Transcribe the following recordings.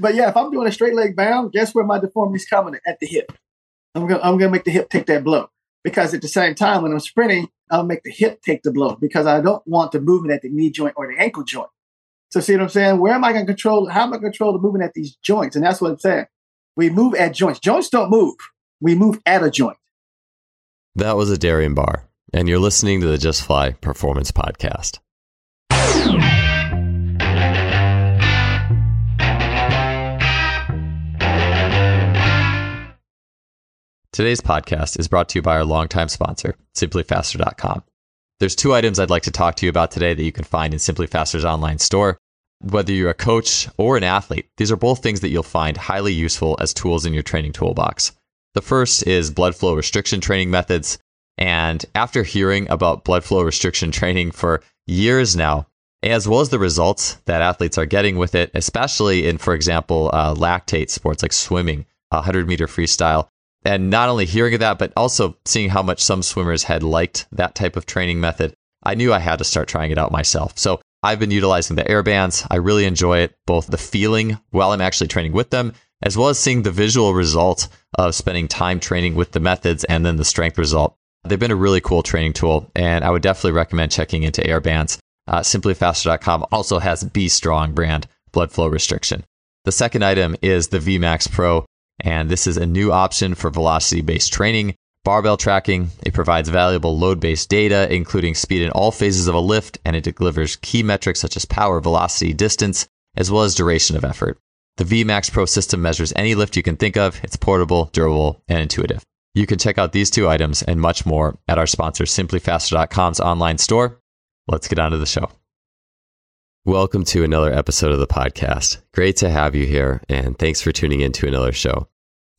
But yeah, if I'm doing a straight leg bound, guess where my deformity is coming at the hip. I'm gonna I'm gonna make the hip take that blow because at the same time when I'm sprinting, I'll make the hip take the blow because I don't want the movement at the knee joint or the ankle joint. So see what I'm saying? Where am I to control? How am I to control the movement at these joints? And that's what I'm saying. We move at joints. Joints don't move. We move at a joint. That was Adarian Barr, and you're listening to the Just Fly Performance Podcast. Today's podcast is brought to you by our longtime sponsor, SimplyFaster.com. There's two items I'd like to talk to you about today that you can find in SimplyFaster's online store. Whether you're a coach or an athlete, these are both things that you'll find highly useful as tools in your training toolbox. The first is blood flow restriction training methods. And after hearing about blood flow restriction training for years now, as well as the results that athletes are getting with it, especially in, for example, uh, lactate sports like swimming, 100 meter freestyle, and not only hearing of that, but also seeing how much some swimmers had liked that type of training method, I knew I had to start trying it out myself. So I've been utilizing the air bands. I really enjoy it, both the feeling while I'm actually training with them, as well as seeing the visual result of spending time training with the methods and then the strength result. They've been a really cool training tool, and I would definitely recommend checking into air bands. Uh, SimplyFaster.com also has B Strong brand blood flow restriction. The second item is the VMAX Pro and this is a new option for velocity based training. Barbell tracking, it provides valuable load based data, including speed in all phases of a lift, and it delivers key metrics such as power, velocity, distance, as well as duration of effort. The VMAX Pro system measures any lift you can think of. It's portable, durable, and intuitive. You can check out these two items and much more at our sponsor, simplyfaster.com's online store. Let's get on to the show. Welcome to another episode of the podcast. Great to have you here, and thanks for tuning in to another show.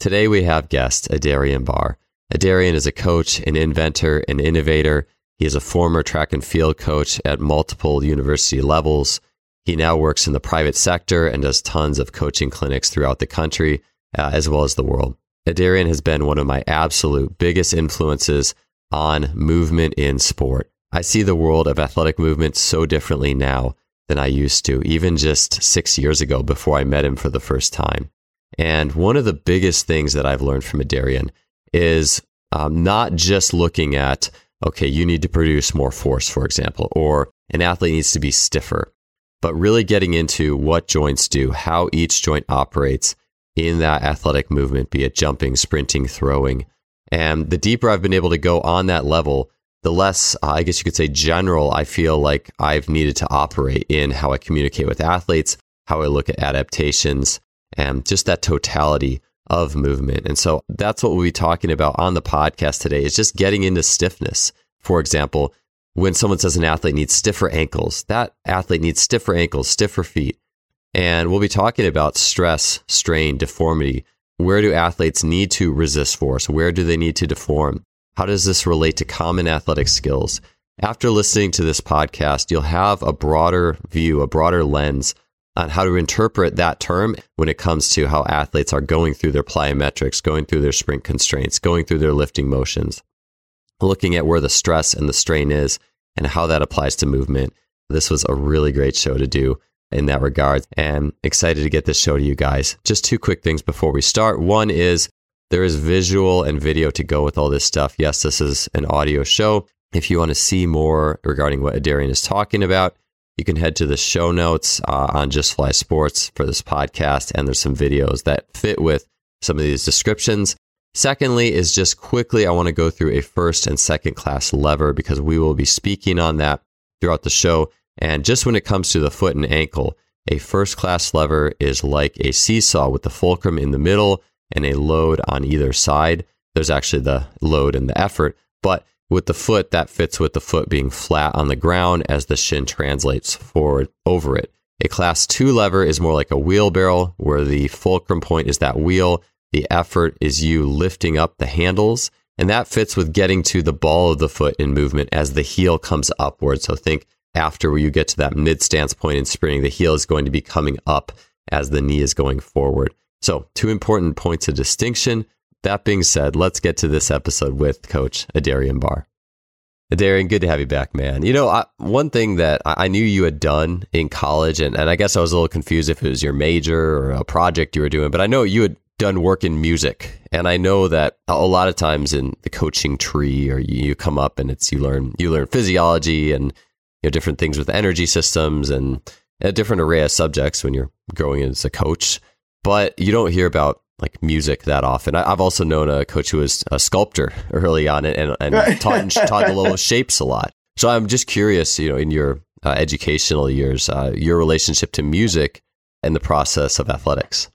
Today we have guest Adarian Barr. Adarian is a coach, an inventor, an innovator. He is a former track and field coach at multiple university levels. He now works in the private sector and does tons of coaching clinics throughout the country uh, as well as the world. Adarian has been one of my absolute biggest influences on movement in sport. I see the world of athletic movement so differently now than I used to, even just six years ago before I met him for the first time. And one of the biggest things that I've learned from Adarian is um, not just looking at, okay, you need to produce more force, for example, or an athlete needs to be stiffer, but really getting into what joints do, how each joint operates in that athletic movement, be it jumping, sprinting, throwing. And the deeper I've been able to go on that level, the less, uh, I guess you could say, general I feel like I've needed to operate in how I communicate with athletes, how I look at adaptations, and just that totality of movement. And so that's what we'll be talking about on the podcast today is just getting into stiffness. For example, when someone says an athlete needs stiffer ankles, that athlete needs stiffer ankles, stiffer feet. And we'll be talking about stress, strain, deformity. Where do athletes need to resist force? Where do they need to deform? How does this relate to common athletic skills? After listening to this podcast, you'll have a broader view, a broader lens on how to interpret that term when it comes to how athletes are going through their plyometrics, going through their sprint constraints, going through their lifting motions, looking at where the stress and the strain is and how that applies to movement. This was a really great show to do in that regard and excited to get this show to you guys. Just two quick things before we start. One is there is visual and video to go with all this stuff. Yes, this is an audio show. If you want to see more regarding what Adarian is talking about, you can head to the show notes uh, on Just Fly Sports for this podcast, and there's some videos that fit with some of these descriptions. Secondly, is just quickly, I want to go through a first and second class lever because we will be speaking on that throughout the show. And just when it comes to the foot and ankle, a first class lever is like a seesaw with the fulcrum in the middle and a load on either side. There's actually the load and the effort, but with the foot, that fits with the foot being flat on the ground as the shin translates forward over it. A class two lever is more like a wheelbarrow where the fulcrum point is that wheel. The effort is you lifting up the handles and that fits with getting to the ball of the foot in movement as the heel comes upward. So think after you get to that mid stance point in sprinting, the heel is going to be coming up as the knee is going forward. So, two important points of distinction. That being said, let's get to this episode with Coach Adarian Barr. Adarian, good to have you back, man. You know, I, one thing that I knew you had done in college, and, and I guess I was a little confused if it was your major or a project you were doing, but I know you had done work in music. And I know that a lot of times in the coaching tree, or you come up and it's you learn you learn physiology and you know different things with energy systems and a different array of subjects when you're growing as a coach. But you don't hear about like music that often. I, have also known a coach who was a sculptor early on and, and, and taught, taught the little shapes a lot. So I'm just curious, you know, in your uh, educational years, uh, your relationship to music and the process of athletics.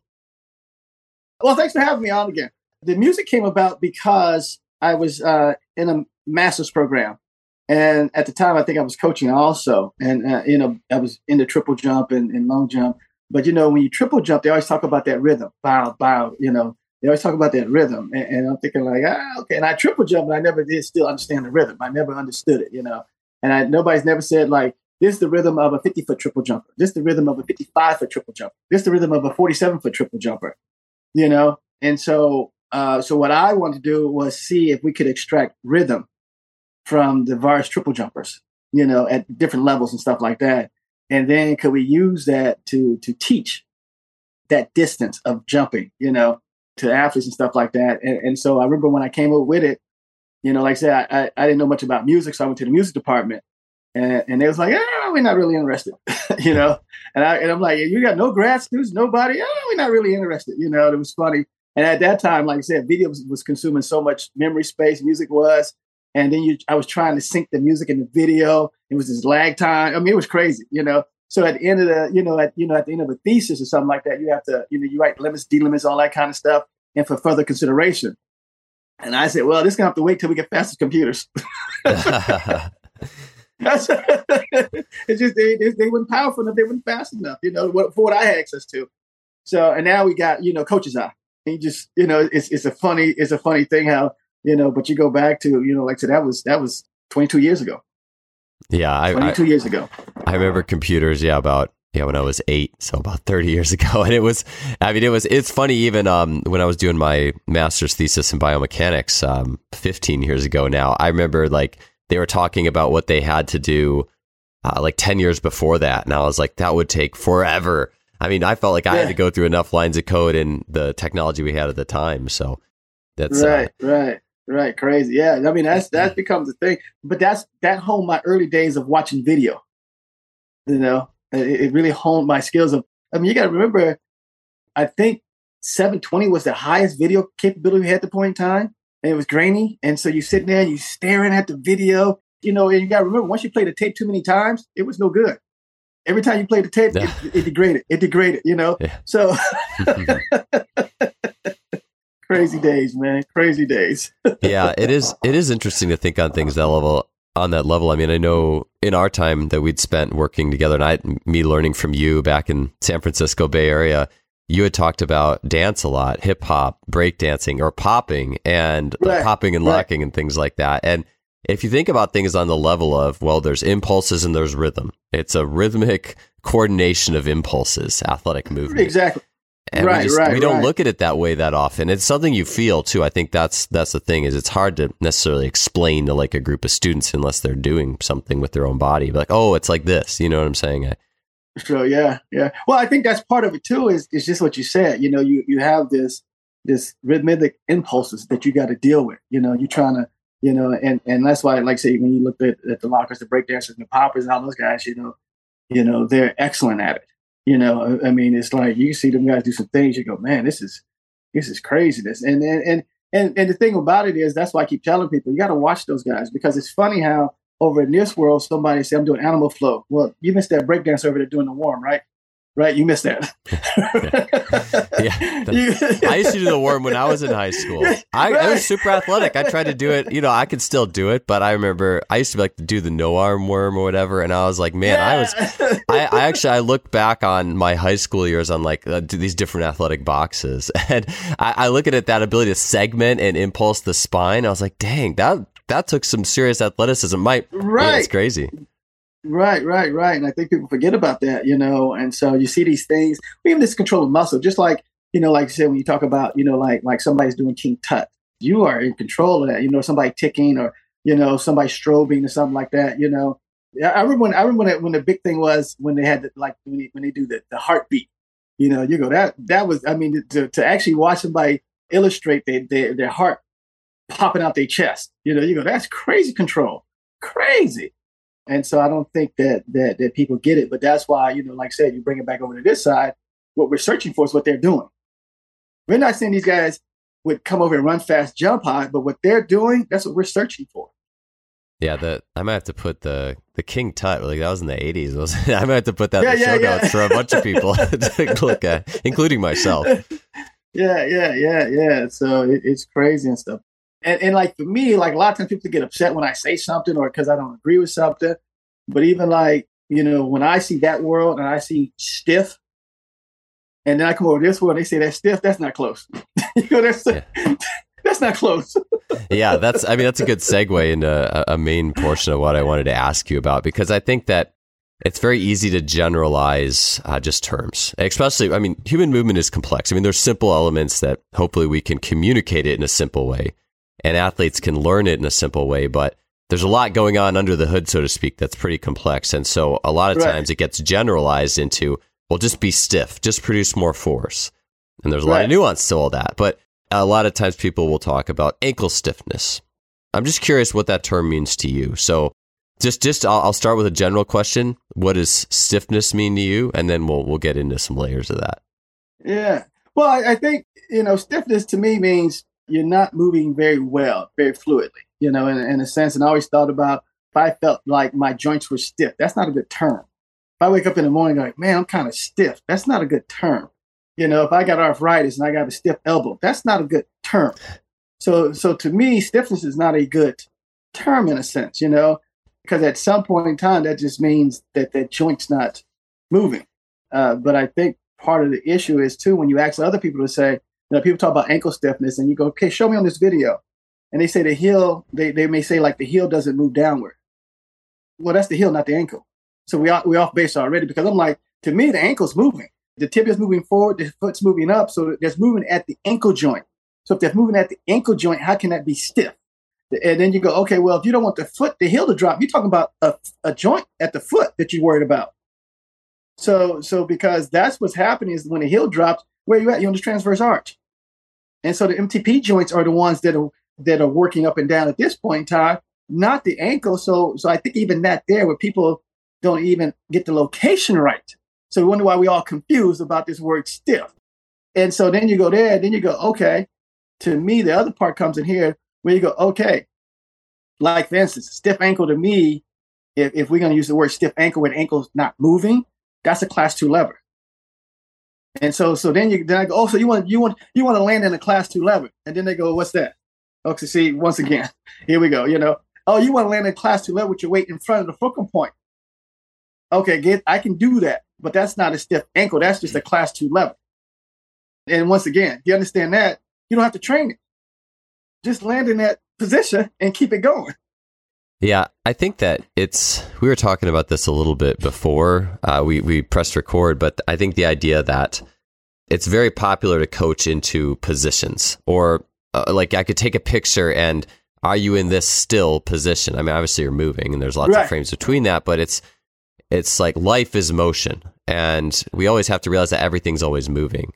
Well, thanks for having me on again. The music came about because I was uh, in a master's program. And at the time, I think I was coaching also. And, uh, you know, I was into triple jump and, and long jump. But you know, when you triple jump, they always talk about that rhythm, bow, bow. You know, they always talk about that rhythm, and, and I'm thinking like, ah, okay. And I triple jump, and I never did still understand the rhythm. I never understood it, you know. And I nobody's never said like, this is the rhythm of a 50 foot triple jumper. This is the rhythm of a 55 foot triple jumper. This is the rhythm of a 47 foot triple jumper. You know, and so uh, so what I wanted to do was see if we could extract rhythm from the various triple jumpers, you know, at different levels and stuff like that and then could we use that to to teach that distance of jumping you know to athletes and stuff like that. And, and so i remember when i came up with it you know like i said I, I, didn't know much about music so i went to the music department. And, and they was like oh, we're not really interested you know? And, I, and i'm like you got no grad students nobody? Oh, we're not really interested you know? It was funny. And at that time like i said video was, was consuming so much memory space. Music was and then you, I was trying to sync the music in the video. It was this lag time. I mean, it was crazy, you know. So at the end of the, you know, at you know, at the end of a thesis or something like that, you have to, you know, you write limits, delimits, all that kind of stuff, and for further consideration. And I said, well, this is gonna have to wait till we get faster computers. it's just they, they, they weren't powerful enough, they weren't fast enough, you know, for what I had access to. So and now we got, you know, coaches eye. And you just, you know, it's it's a funny, it's a funny thing how you know, but you go back to, you know, like I said, that was that was 22 years ago. Yeah, I, 22 I, years ago. I remember computers. Yeah, about yeah when I was eight, so about 30 years ago, and it was. I mean, it was. It's funny even um, when I was doing my master's thesis in biomechanics um, 15 years ago. Now I remember like they were talking about what they had to do uh, like 10 years before that, and I was like, that would take forever. I mean, I felt like I yeah. had to go through enough lines of code in the technology we had at the time. So that's right, uh, right. Right, crazy. Yeah, I mean that's that becomes a thing. But that's that honed my early days of watching video. You know, it, it really honed my skills of. I mean, you got to remember, I think 720 was the highest video capability we had at the point in time, and it was grainy. And so you sitting there, you staring at the video. You know, and you got to remember, once you play the tape too many times, it was no good. Every time you play the tape, yeah. it, it, degraded. It degraded. You know, yeah. so. crazy days, man. Crazy days. yeah, it is. It is interesting to think on things that level. On that level, I mean, I know in our time that we'd spent working together, and I, me learning from you back in San Francisco Bay Area, you had talked about dance a lot, hip hop, break dancing, or popping, and right. popping and locking, right. and things like that. And if you think about things on the level of, well, there's impulses and there's rhythm. It's a rhythmic coordination of impulses, athletic movement. Exactly. And right, we, just, right, we don't right. look at it that way that often. It's something you feel too. I think that's that's the thing is it's hard to necessarily explain to like a group of students unless they're doing something with their own body. Like, oh, it's like this. You know what I'm saying? I, so yeah, yeah. Well, I think that's part of it too. Is is just what you said. You know, you you have this this rhythmic impulses that you got to deal with. You know, you're trying to you know, and and that's why, like, I say when you look at, at the lockers, the breakdancers, and the poppers, and all those guys, you know, you know, they're excellent at it. You know, I mean, it's like you see them guys do some things. You go, man, this is this is craziness. And and and and, and the thing about it is, that's why I keep telling people you got to watch those guys because it's funny how over in this world somebody say I'm doing animal flow. Well, you missed that breakdance over there doing the warm, right? Right? You missed that. yeah. The, I used to do the worm when I was in high school. I, right. I, was super athletic. I tried to do it. You know, I could still do it, but I remember I used to be like to do the no arm worm or whatever, and I was like, man, yeah. I was. I, I, actually I look back on my high school years on like uh, these different athletic boxes, and I, I look at it that ability to segment and impulse the spine. I was like, dang, that that took some serious athleticism. My right, it's crazy. Right, right, right. And I think people forget about that, you know. And so you see these things, even this control of muscle, just like, you know, like you said, when you talk about, you know, like like somebody's doing king tut, you are in control of that. You know, somebody ticking or you know, somebody strobing or something like that, you know. I remember when I remember when, it, when the big thing was when they had the, like when they, when they do the, the heartbeat, you know, you go that that was I mean to, to actually watch somebody illustrate their, their their heart popping out their chest, you know, you go that's crazy control, crazy. And so I don't think that that that people get it, but that's why you know, like I said, you bring it back over to this side. What we're searching for is what they're doing. We're not saying these guys would come over and run fast, jump high, but what they're doing, that's what we're searching for. Yeah, the I might have to put the the King Tut. Like that was in the eighties. I might have to put that yeah, in the yeah, show yeah. notes for a bunch of people to look at, including myself. Yeah, yeah, yeah, yeah. So it, it's crazy and stuff. And and like for me, like a lot of times people get upset when I say something or because I don't agree with something. But even like you know when I see that world and I see stiff, and then I come over this world, and they say that's stiff. That's not close. you know, that's that's not close. yeah, that's. I mean, that's a good segue into a, a main portion of what I wanted to ask you about because I think that it's very easy to generalize uh, just terms, especially. I mean, human movement is complex. I mean, there's simple elements that hopefully we can communicate it in a simple way, and athletes can learn it in a simple way, but. There's a lot going on under the hood, so to speak, that's pretty complex. And so a lot of right. times it gets generalized into, well, just be stiff, just produce more force. And there's a right. lot of nuance to all that. But a lot of times people will talk about ankle stiffness. I'm just curious what that term means to you. So just just I'll, I'll, start with a general question. What does stiffness mean to you? And then we'll we'll get into some layers of that. Yeah. Well, I, I think, you know, stiffness to me means you're not moving very well, very fluidly, you know, in, in a sense. And I always thought about if I felt like my joints were stiff, that's not a good term. If I wake up in the morning like, man, I'm kind of stiff, that's not a good term. You know, if I got arthritis and I got a stiff elbow, that's not a good term. So, so to me, stiffness is not a good term in a sense, you know, because at some point in time, that just means that that joint's not moving. Uh, but I think part of the issue is too when you ask other people to say, you know, people talk about ankle stiffness, and you go, okay, show me on this video, and they say the heel, they they may say like the heel doesn't move downward. Well, that's the heel, not the ankle. So we are we off base already because I'm like, to me, the ankle's moving the tibia is moving forward, the foot's moving up, so there's movement at the ankle joint. So if there's movement at the ankle joint, how can that be stiff? And then you go, okay, well, if you don't want the foot, the heel to drop, you're talking about a, a joint at the foot that you're worried about. So, so because that's what's happening is when the heel drops, where you at? You're on the transverse arch, and so the MTP joints are the ones that are that are working up and down at this point in time, not the ankle. So, so I think even that there, where people don't even get the location right, so we wonder why we all confused about this word stiff. And so then you go there, then you go, okay. To me, the other part comes in here where you go, okay. Like for instance, stiff ankle to me, if, if we're going to use the word stiff ankle with ankles not moving, that's a class two lever. And so, so then you then I go, oh, so you want you want you want to land in a class two lever, and then they go, what's that? Okay, see, once again, here we go. You know, oh, you want to land in class two lever with your weight in front of the fulcrum point. Okay, get I can do that but that's not a stiff ankle. That's just a class two level. And once again, you understand that you don't have to train it. Just land in that position and keep it going. Yeah, I think that it's. We were talking about this a little bit before uh, we we pressed record, but I think the idea that it's very popular to coach into positions, or uh, like I could take a picture and are you in this still position? I mean, obviously you're moving, and there's lots right. of frames between that, but it's it's like life is motion. And we always have to realize that everything's always moving.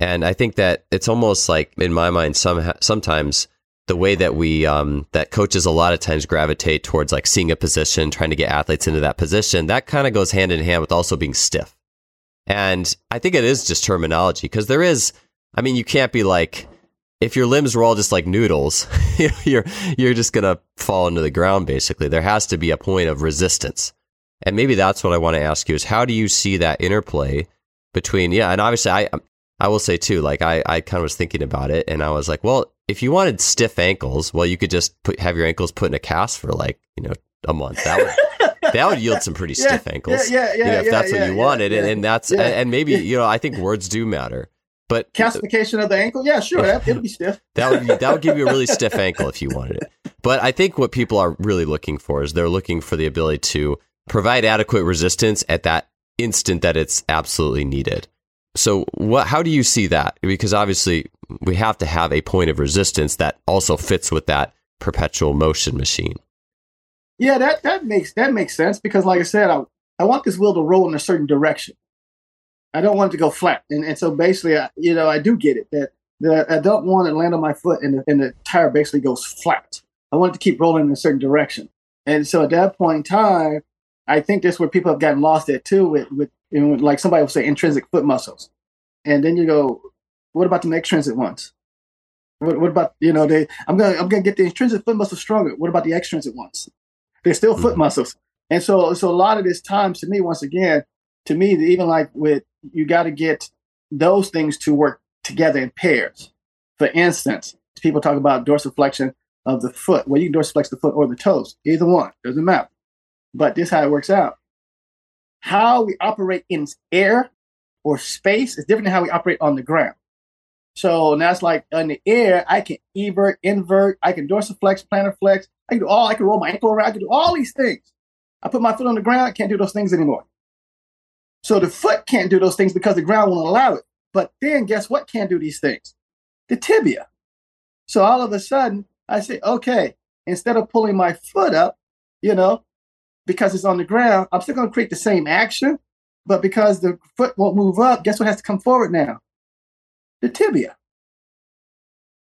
And I think that it's almost like, in my mind, some, sometimes the way that we, um, that coaches a lot of times gravitate towards like seeing a position, trying to get athletes into that position, that kind of goes hand in hand with also being stiff. And I think it is just terminology because there is, I mean, you can't be like, if your limbs were all just like noodles, you're you're just gonna fall into the ground. Basically, there has to be a point of resistance. And maybe that's what I want to ask you is how do you see that interplay between, yeah, and obviously I, I will say too, like I, I kind of was thinking about it and I was like, well, if you wanted stiff ankles, well, you could just put, have your ankles put in a cast for like, you know, a month. That would, that would yield some pretty yeah, stiff ankles. Yeah, yeah, yeah. You know, if yeah, that's yeah, what you wanted. And, and that's, and maybe, you know, I think words do matter. But calcification of the ankle, yeah, sure, that, it'll be stiff. that would be, that would give you a really stiff ankle if you wanted it. But I think what people are really looking for is they're looking for the ability to provide adequate resistance at that instant that it's absolutely needed. So what how do you see that? Because obviously we have to have a point of resistance that also fits with that perpetual motion machine. Yeah, that that makes that makes sense because, like I said, I I want this wheel to roll in a certain direction. I don't want it to go flat, and and so basically, I, you know, I do get it that that I don't want to land on my foot and the, and the tire basically goes flat. I want it to keep rolling in a certain direction, and so at that point in time, I think that's where people have gotten lost at too. With with you know, like somebody will say intrinsic foot muscles, and then you go, what about the extrinsic ones? What, what about you know they? I'm gonna I'm gonna get the intrinsic foot muscles stronger. What about the extrinsic ones? They're still mm-hmm. foot muscles. And so, so a lot of this times to me, once again, to me, even like with, you got to get those things to work together in pairs. For instance, people talk about dorsiflexion of the foot. Well, you can dorsiflex the foot or the toes, either one, doesn't matter. But this is how it works out. How we operate in air or space is different than how we operate on the ground. So now that's like in the air, I can evert, invert, I can dorsiflex, plantar flex, I can do all, I can roll my ankle around, I can do all these things. I put my foot on the ground, I can't do those things anymore. So the foot can't do those things because the ground won't allow it. But then guess what can't do these things? The tibia. So all of a sudden, I say, okay, instead of pulling my foot up, you know, because it's on the ground, I'm still going to create the same action. But because the foot won't move up, guess what has to come forward now? The tibia.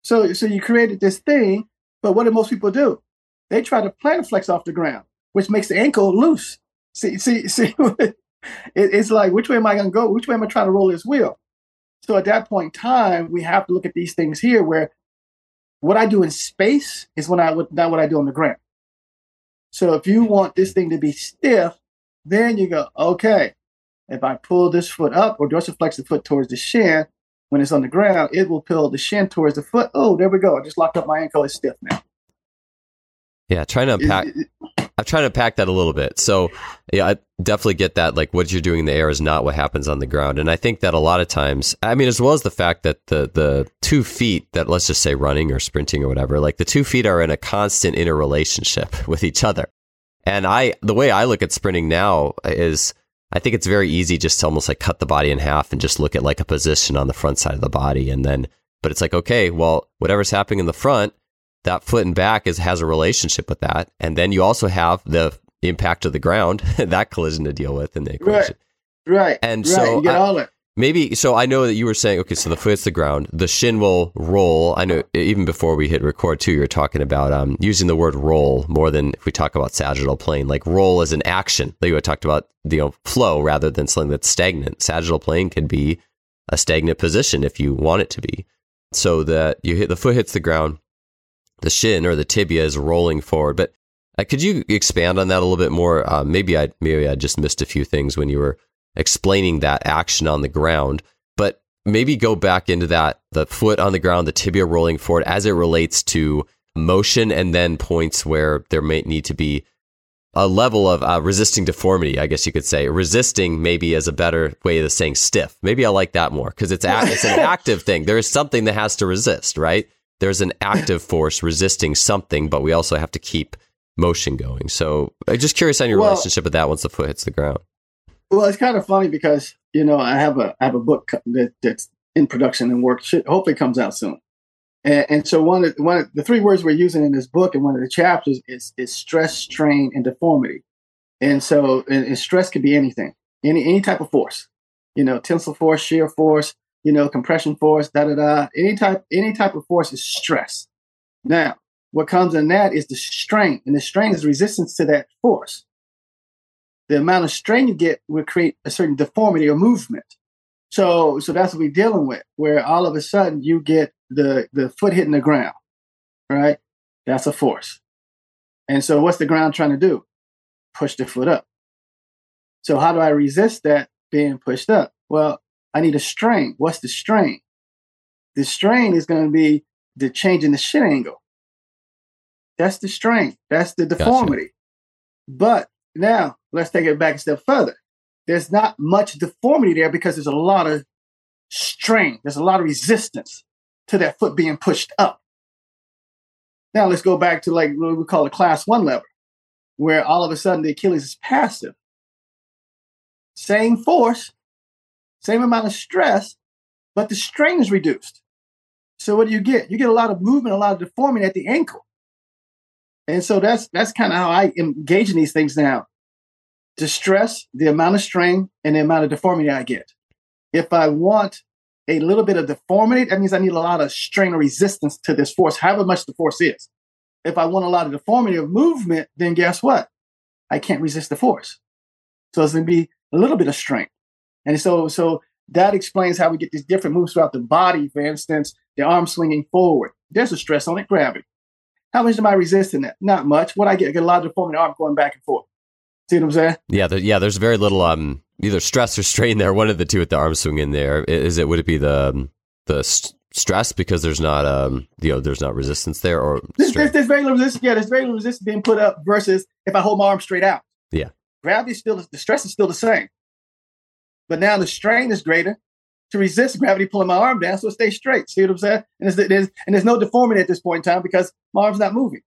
So, so you created this thing, but what do most people do? They try to plantar flex off the ground, which makes the ankle loose. See, see, see. it, it's like, which way am I going to go? Which way am I trying to roll this wheel? So at that point in time, we have to look at these things here, where what I do in space is when I not what I do on the ground. So if you want this thing to be stiff, then you go, okay, if I pull this foot up or dorsiflex the foot towards the shin, when it's on the ground, it will pull the shin towards the foot. Oh, there we go. I just locked up my ankle. It's stiff now. Yeah, trying to unpack. I'm trying to unpack that a little bit. So, yeah, I definitely get that. Like, what you're doing in the air is not what happens on the ground, and I think that a lot of times, I mean, as well as the fact that the the two feet that let's just say running or sprinting or whatever, like the two feet are in a constant interrelationship with each other. And I, the way I look at sprinting now is, I think it's very easy just to almost like cut the body in half and just look at like a position on the front side of the body, and then, but it's like, okay, well, whatever's happening in the front that foot and back is has a relationship with that, and then you also have the impact of the ground that collision to deal with in the equation. Right. Right. And right. so you get I, all it. Maybe so. I know that you were saying okay. So the foot hits the ground, the shin will roll. I know even before we hit record too, you were talking about um, using the word roll more than if we talk about sagittal plane. Like roll as an action. Like you talked about the you know, flow rather than something that's stagnant. Sagittal plane can be a stagnant position if you want it to be. So that you hit the foot hits the ground, the shin or the tibia is rolling forward. But uh, could you expand on that a little bit more? Uh, maybe I maybe I just missed a few things when you were explaining that action on the ground. But maybe go back into that the foot on the ground, the tibia rolling forward as it relates to motion, and then points where there may need to be a level of uh, resisting deformity, I guess you could say. Resisting maybe is a better way of saying stiff. Maybe I like that more because it's a- it's an active thing. There is something that has to resist, right? there's an active force resisting something, but we also have to keep motion going. So I'm just curious on your well, relationship with that once the foot hits the ground. Well, it's kind of funny because you know I have a I have a book that, that's in production and work. Should, hopefully comes out soon. And, and, so one of one of the three words we're using in this book and one of the chapters is is stress, strain, and deformity. And so and, and stress could be anything, any any type of force. You know, tensile force, shear force, you know, compression force, da da da. Any type, any type of force is stress. Now, what comes in that is the strain, and the strain is resistance to that force. The amount of strain you get will create a certain deformity or movement. So, so that's what we're dealing with, where all of a sudden you get the the foot hitting the ground, right? That's a force. And so, what's the ground trying to do? Push the foot up. So, how do I resist that being pushed up? Well, I need a strain. What's the strain? The strain is going to be the change in the shin angle. That's the strain. That's the deformity. Gotcha. But now let's take it back a step further. There's not much deformity there because there's a lot of strain. There's a lot of resistance to that foot being pushed up. Now let's go back to like what we call a class one lever, where all of a sudden the Achilles is passive. Same force, same amount of stress, but the strain is reduced. So what do you get? You get a lot of movement, a lot of deformity at the ankle. And so that's that's kind of how I engage in these things now. The stress, the amount of strain, and the amount of deformity I get. If I want a little bit of deformity, that means I need a lot of strain or resistance to this force, however much the force is. If I want a lot of deformity of movement, then guess what? I can't resist the force. So it's going to be a little bit of strength. And so, so that explains how we get these different moves throughout the body. For instance, the arm swinging forward. There's a stress on it, gravity. How much am I resisting that? Not much. What I get, I get a lot of deformity arm going back and forth. See what I'm saying? Yeah, there, yeah. There's very little um either stress or strain there. One of the two with the arm swing in there. Is it? Would it be the um, the st- stress because there's not um you know there's not resistance there or there's, there's, there's, very little resistance. Yeah, there's very little resistance being put up versus if I hold my arm straight out. Yeah, gravity still the stress is still the same, but now the strain is greater to resist gravity pulling my arm down, so it stays straight. See what I'm saying? And there's, and there's no deformity at this point in time because my arm's not moving.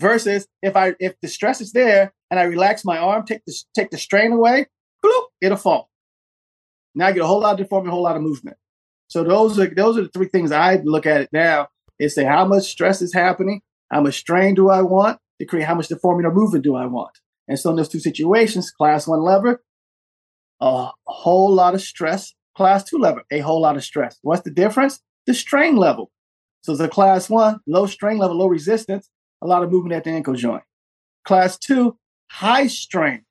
Versus if I if the stress is there and I relax my arm, take the take the strain away, bloop, it'll fall. Now I get a whole lot of deformity, a whole lot of movement. So those are those are the three things I look at it now is say how much stress is happening, how much strain do I want to create, how much deformity or movement do I want. And so in those two situations, class one lever, a whole lot of stress. Class two level, a whole lot of stress. What's the difference? The strain level. So the class one, low strain level, low resistance, a lot of movement at the ankle joint. Class two, high strain,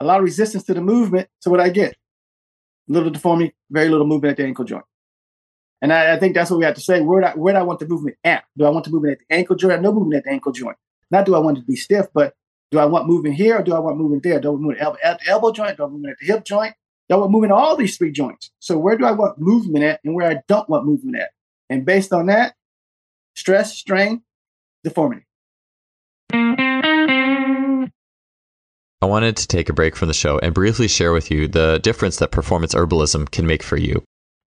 a lot of resistance to the movement. So what I get? Little deformity, very little movement at the ankle joint. And I, I think that's what we have to say. Where do, I, where do I want the movement at? Do I want the movement at the ankle joint? No movement at the ankle joint. Not do I want it to be stiff, but do I want movement here or do I want movement there? Do I want movement at the elbow joint? Do I want movement at the hip joint? I want movement at all these three joints? So where do I want movement at and where I don't want movement at? And based on that, stress, strain, deformity. I wanted to take a break from the show and briefly share with you the difference that performance herbalism can make for you.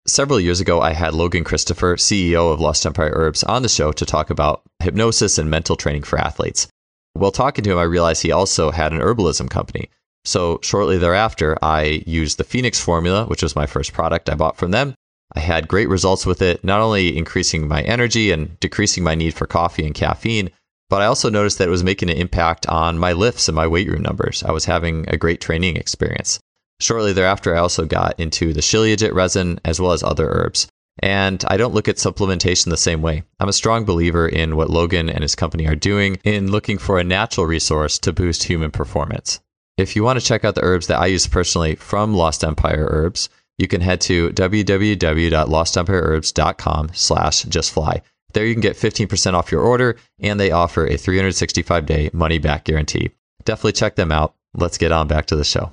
Several years ago, I had Logan Christopher, CEO of Lost Empire Herbs, on the show to talk about hypnosis and mental training for athletes. While talking to him, I realized he also had an herbalism company. So shortly thereafter, I used the Phoenix formula, which was my first product I bought from them. I had great results with it, not only increasing my energy and decreasing my need for coffee and caffeine, but I also noticed that it was making an impact on my lifts and my weight room numbers. I was having a great training experience. Shortly thereafter, I also got into the Shilajit resin as well as other herbs. And I don't look at supplementation the same way. I'm a strong believer in what Logan and his company are doing in looking for a natural resource to boost human performance. If you want to check out the herbs that I use personally from Lost Empire Herbs, you can head to www.lostempireherbs.com slash justfly. There you can get 15% off your order, and they offer a 365 day money back guarantee. Definitely check them out. Let's get on back to the show.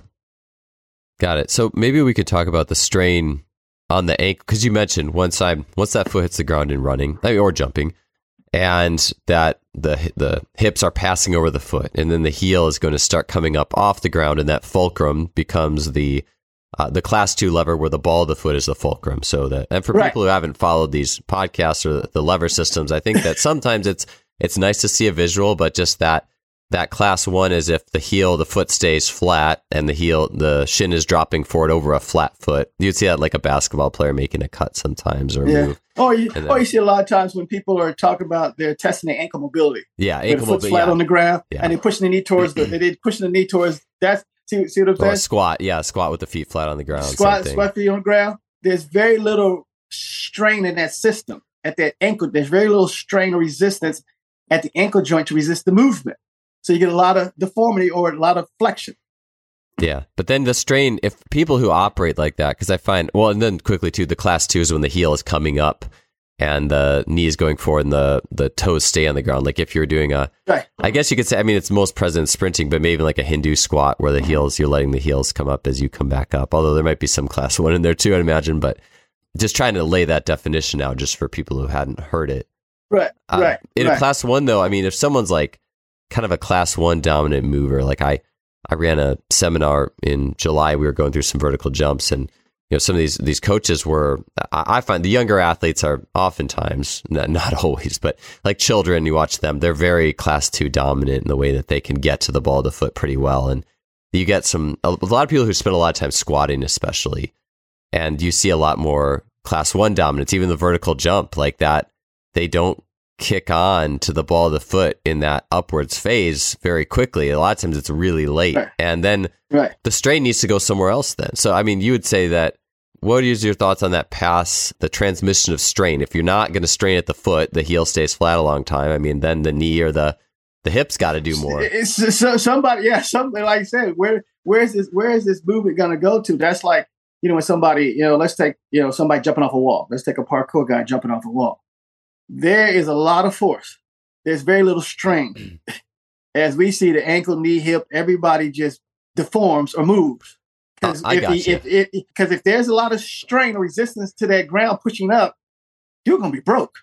Got it. So maybe we could talk about the strain on the ankle because you mentioned once I once that foot hits the ground and running or jumping, and that the the hips are passing over the foot, and then the heel is going to start coming up off the ground, and that fulcrum becomes the uh, the class two lever where the ball of the foot is the fulcrum. So that, and for right. people who haven't followed these podcasts or the lever systems, I think that sometimes it's, it's nice to see a visual, but just that, that class one is if the heel, the foot stays flat and the heel, the shin is dropping forward over a flat foot. You'd see that like a basketball player making a cut sometimes or yeah. move. Or you, oh, then, or you see a lot of times when people are talking about they're testing their ankle mobility. Yeah, ankle mobility. flat yeah. on the ground yeah. and they're pushing the knee towards the, they're pushing the knee towards, that's, See, see what I'm saying? Or squat, yeah, squat with the feet flat on the ground. Squat, squat feet on the ground. There's very little strain in that system at that ankle. There's very little strain or resistance at the ankle joint to resist the movement. So you get a lot of deformity or a lot of flexion. Yeah, but then the strain, if people who operate like that, because I find, well, and then quickly too, the class two is when the heel is coming up and the knee is going forward and the the toes stay on the ground. Like if you're doing a, right. I guess you could say, I mean, it's most present in sprinting, but maybe like a Hindu squat where the heels, you're letting the heels come up as you come back up. Although there might be some class one in there too, I'd imagine. But just trying to lay that definition out just for people who hadn't heard it. Right. Uh, right. In right. a class one, though, I mean, if someone's like kind of a class one dominant mover, like I, I ran a seminar in July. We were going through some vertical jumps and you know, some of these these coaches were. I find the younger athletes are oftentimes not always, but like children, you watch them; they're very class two dominant in the way that they can get to the ball of the foot pretty well, and you get some a lot of people who spend a lot of time squatting, especially, and you see a lot more class one dominance, even the vertical jump like that. They don't kick on to the ball of the foot in that upwards phase very quickly. A lot of times it's really late. Right. And then Right. the strain needs to go somewhere else then. So, I mean, you would say that what is your thoughts on that pass, the transmission of strain? If you're not going to strain at the foot, the heel stays flat a long time. I mean, then the knee or the the hips got to do more. It's so somebody, yeah, something like I said, where where's this where is this movement gonna go to? That's like, you know, when somebody, you know, let's take, you know, somebody jumping off a wall. Let's take a parkour guy jumping off a wall. There is a lot of force. There's very little strain. As we see the ankle, knee, hip, everybody just deforms or moves. Because I if, got you. if, if, if there's a lot of strain or resistance to that ground pushing up, you're gonna be broke.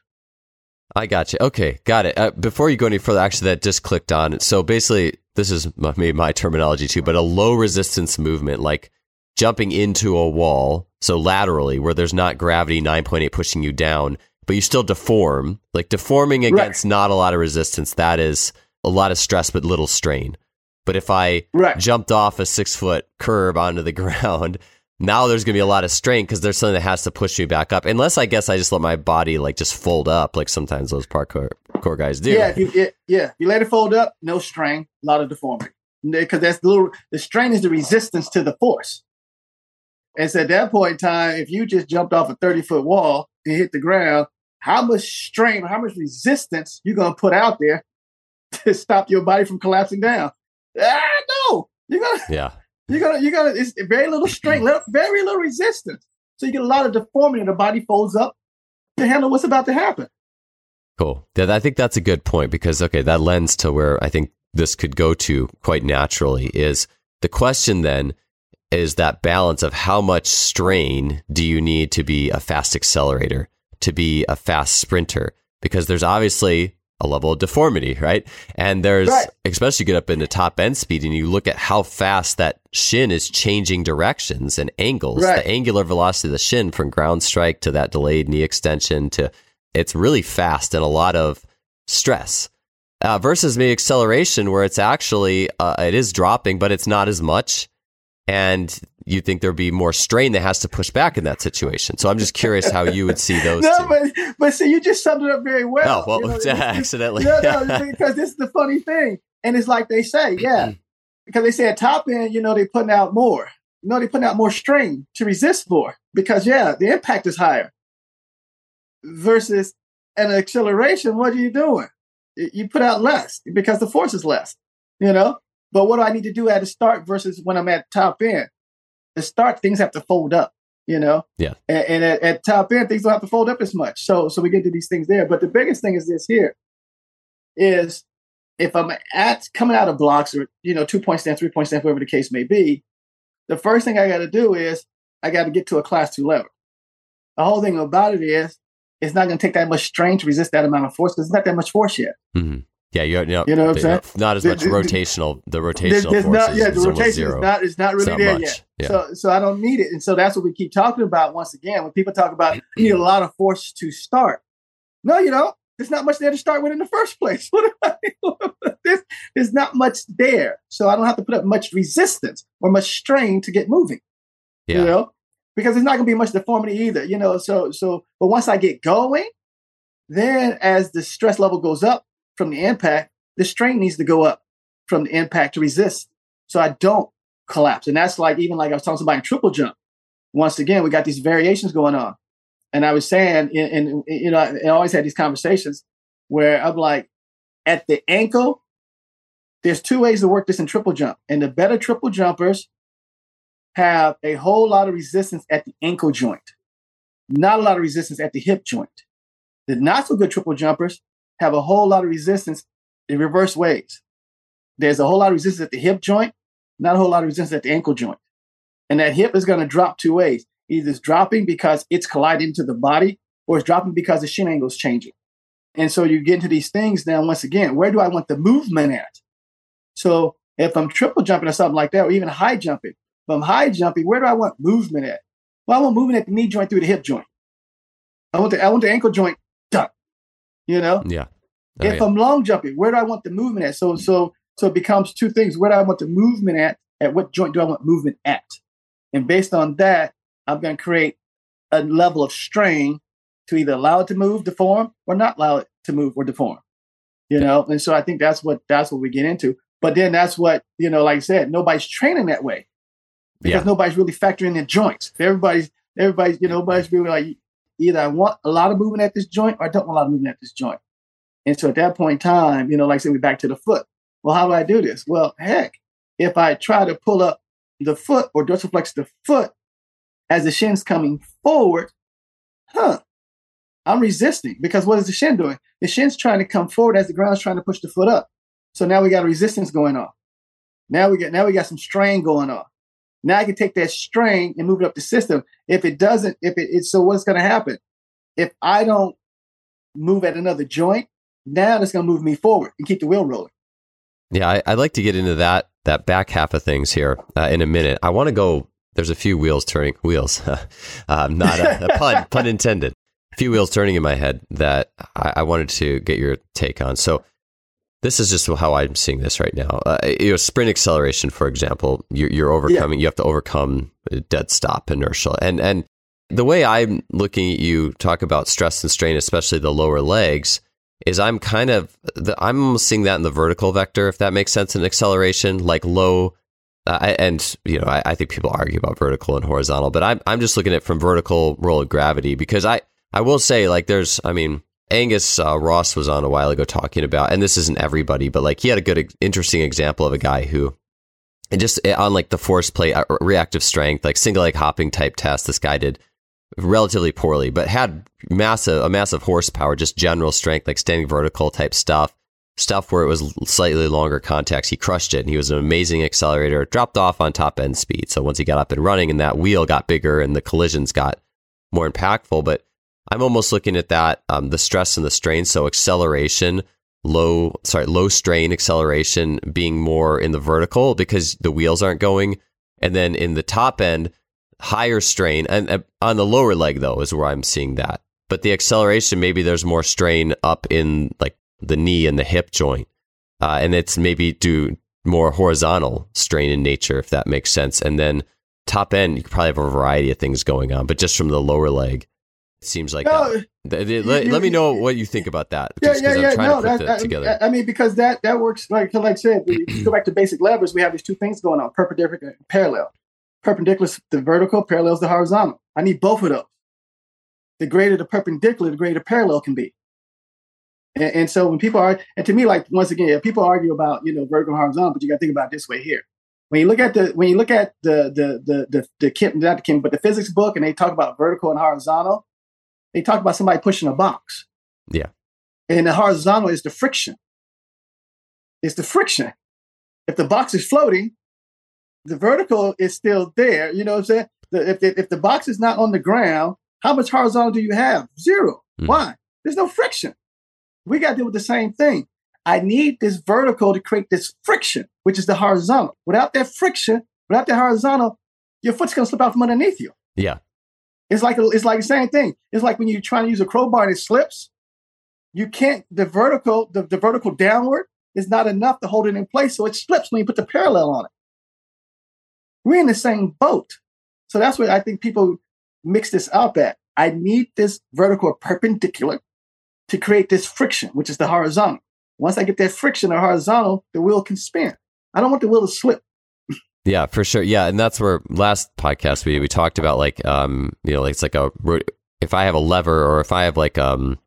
I got you. Okay, got it. Uh, before you go any further, actually, that just clicked on. So basically, this is m- maybe my terminology too, but a low resistance movement, like jumping into a wall, so laterally, where there's not gravity 9.8 pushing you down, but you still deform. Like deforming Right. against not a lot of resistance, that is a lot of stress, but little strain. But if I Right. jumped off a six foot curb onto the ground, now there's going to be a lot of strain because there's something that has to push me back up. Unless I guess I just let my body like just fold up, like sometimes those parkour core guys do. Yeah, if you it, yeah, you let it fold up, no strain, a lot of deformity. Because that's the little the strain is the resistance to the force. And so at that point in time, if you just jumped off a 30 foot wall and hit the ground, how much strain, how much resistance you're gonna put out there to stop your body from collapsing down? Ah, no, you're gonna yeah. you're gonna you're gonna it's very little strain, little- very little resistance. So you get a lot of deformity, and the body folds up to handle what's about to happen. Cool. I think that's a good point because okay, that lends to where I think this could go to quite naturally is the question then is that balance of how much strain do you need to be a fast accelerator, to be a fast sprinter? Because there's obviously a level of deformity, right? And there's Right. especially get up into top end speed and you look at how fast that shin is changing directions and angles. Right. The angular velocity of the shin from ground strike to that delayed knee extension to it's really fast and a lot of stress. Uh, versus maybe acceleration where it's actually uh, it is dropping, but it's not as much, and you think there'd be more strain that has to push back in that situation. So I'm just curious how you would see those no, two. but but see, you just summed it up very well. Oh, well, You know, accidentally. no, no, because this is the funny thing, and it's like they say, yeah, mm-hmm. because they say at top end, you know, they're putting out more. You know, they're putting out more strain to resist more because yeah, the impact is higher. Versus an acceleration, what are you doing? You put out less because the force is less. You know, but what do I need to do at the start versus when I'm at top end? The start, things have to fold up. You know, Yeah. and, and at, at top end, things don't have to fold up as much. So, so we get to these things there. But the biggest thing is this here: is if I'm at coming out of blocks or you know two point stand, three point stand, whatever the case may be, the first thing I got to do is I got to get to a class two level. The whole thing about it is it's not going to take that much strain to resist that amount of force because it's not that much force yet. Mhm. Yeah, you're, you know, You know what I'm saying? Not as much the- the- rotational. The rotational There's, force not, is, yeah, the rotation zero. is not is not really not there much. yet. Yeah. So, so I don't need it, and so that's what we keep talking about once again. When people talk about you need a lot of force to start, no, you don't. There's not much there to start with in the first place. There's, there's not much there, so I don't have to put up much resistance or much strain to get moving. yeah. You know, because there's not going to be much deformity either. You know, so so but once I get going, then as the stress level goes up from the impact, the strain needs to go up from the impact to resist, so I don't collapse. And that's like even like I was talking about in triple jump. Once again, we got these variations going on, and I was saying, and, and you know, I always had these conversations where I'm like, at the ankle, there's two ways to work this in triple jump, and the better triple jumpers have a whole lot of resistance at the ankle joint, not a lot of resistance at the hip joint. The not so good triple jumpers have a whole lot of resistance in reverse ways. There's a whole lot of resistance at the hip joint, not a whole lot of resistance at the ankle joint. And that hip is going to drop two ways. Either it's dropping because it's colliding into the body, or it's dropping because the shin angle is changing. And so you get into these things now, once again, where do I want the movement at? So if I'm triple jumping or something like that, or even high jumping, if I'm high jumping, where do I want movement at? Well, I want movement at the knee joint through the hip joint. I want the I want the ankle joint done. You know, Yeah. Oh, if yeah. I'm long jumping, where do I want the movement at? So so so it becomes two things. Where do I want the movement at? At what joint do I want movement at? And based on that, I'm going to create a level of strain to either allow it to move, deform, or not allow it to move or deform. You know, and so I think that's what that's what we get into. But then that's what you know, like I said, nobody's training that way because yeah. nobody's really factoring in joints. Everybody's everybody's you know mm-hmm. nobody's really like either I want a lot of movement at this joint or I don't want a lot of movement at this joint. And so at that point in time, you know, like said, we back to the foot. Well, how do I do this? Well, heck, if I try to pull up the foot or dorsiflex the foot as the shin's coming forward, huh, I'm resisting because what is the shin doing? The shin's trying to come forward as the ground's trying to push the foot up. So now we got resistance going on. Now we got now we got some strain going on. Now I can take that strain and move it up the system. If it doesn't, if it, it's so what's going to happen? If I don't move at another joint, now that's going to move me forward and keep the wheel rolling. Yeah, I, would like to get into that that back half of things here uh, in a minute. I want to go. There's a few wheels turning. Wheels, um, not a, a pun, pun intended. A few wheels turning in my head that I, I, wanted to get your take on. So, this is just how I'm seeing this right now. Uh, you know, sprint acceleration, for example, you're, you're overcoming. Yeah. You have to overcome dead stop inertia, and and the way I'm looking at you talk about stress and strain, especially the lower legs is I'm kind of the, I'm almost seeing that in the vertical vector, if that makes sense, in acceleration, like low. Uh, and you know, I, I, think people argue about vertical and horizontal, but I'm I'm just looking at it from vertical role of gravity because I I will say like there's I mean Angus uh, Ross was on a while ago talking about, and this isn't everybody, but like he had a good interesting example of a guy who and just eh, on like the force plate, uh, reactive strength, like single leg hopping type test, this guy did relatively poorly, but had massive a massive horsepower, just general strength, like standing vertical type stuff. Stuff where it was slightly longer contacts, he crushed it. And he was an amazing accelerator, dropped off on top end speed. So once he got up and running and that wheel got bigger and the collisions got more impactful. But I'm almost looking at that, um, the stress and the strain. So acceleration, low, sorry, low strain acceleration being more in the vertical because the wheels aren't going. And then in the top end, higher strain, and uh, on the lower leg though is where I'm seeing that. But the acceleration, maybe there's more strain up in like the knee and the hip joint, uh, and it's maybe due more horizontal strain in nature, if that makes sense. And then top end, you probably have a variety of things going on, but just from the lower leg, seems like no, that. Let, let, me know what you think about that. Yeah, yeah, yeah. no, that, that, together. I mean, because that that works like like I said, we go back to basic levers. We have these two things going on: perpendicular and parallel perpendicular the vertical, parallels the horizontal. I need both of those. The greater the perpendicular, the greater parallel can be. And, and so when people are, and to me, like once again, people argue about you know vertical and horizontal, but you got to think about it this way here. When you look at the when you look at the the the the, the Kim, not the Kim, but the physics book, and they talk about vertical and horizontal, they talk about somebody pushing a box. Yeah. And the horizontal is the friction. It's the friction. If the box is floating, the vertical is still there. You know what I'm saying? The, if, the, if the box is not on the ground, how much horizontal do you have? Zero. Mm. Why? There's no friction. We got to deal with the same thing. I need this vertical to create this friction, which is the horizontal. Without that friction, without the horizontal, your foot's going to slip out from underneath you. Yeah. It's like it's like the same thing. It's like when you're trying to use a crowbar and it slips. You can't the vertical the, the vertical downward is not enough to hold it in place, so it slips when you put the parallel on it. We're in the same boat. So that's what I think people mix this up at. I need this vertical perpendicular to create this friction, which is the horizontal. Once I get that friction or horizontal, the wheel can spin. I don't want the wheel to slip. Yeah, for sure. Yeah, and that's where last podcast we we talked about like um you know like it's like a if I have a lever or if I have like um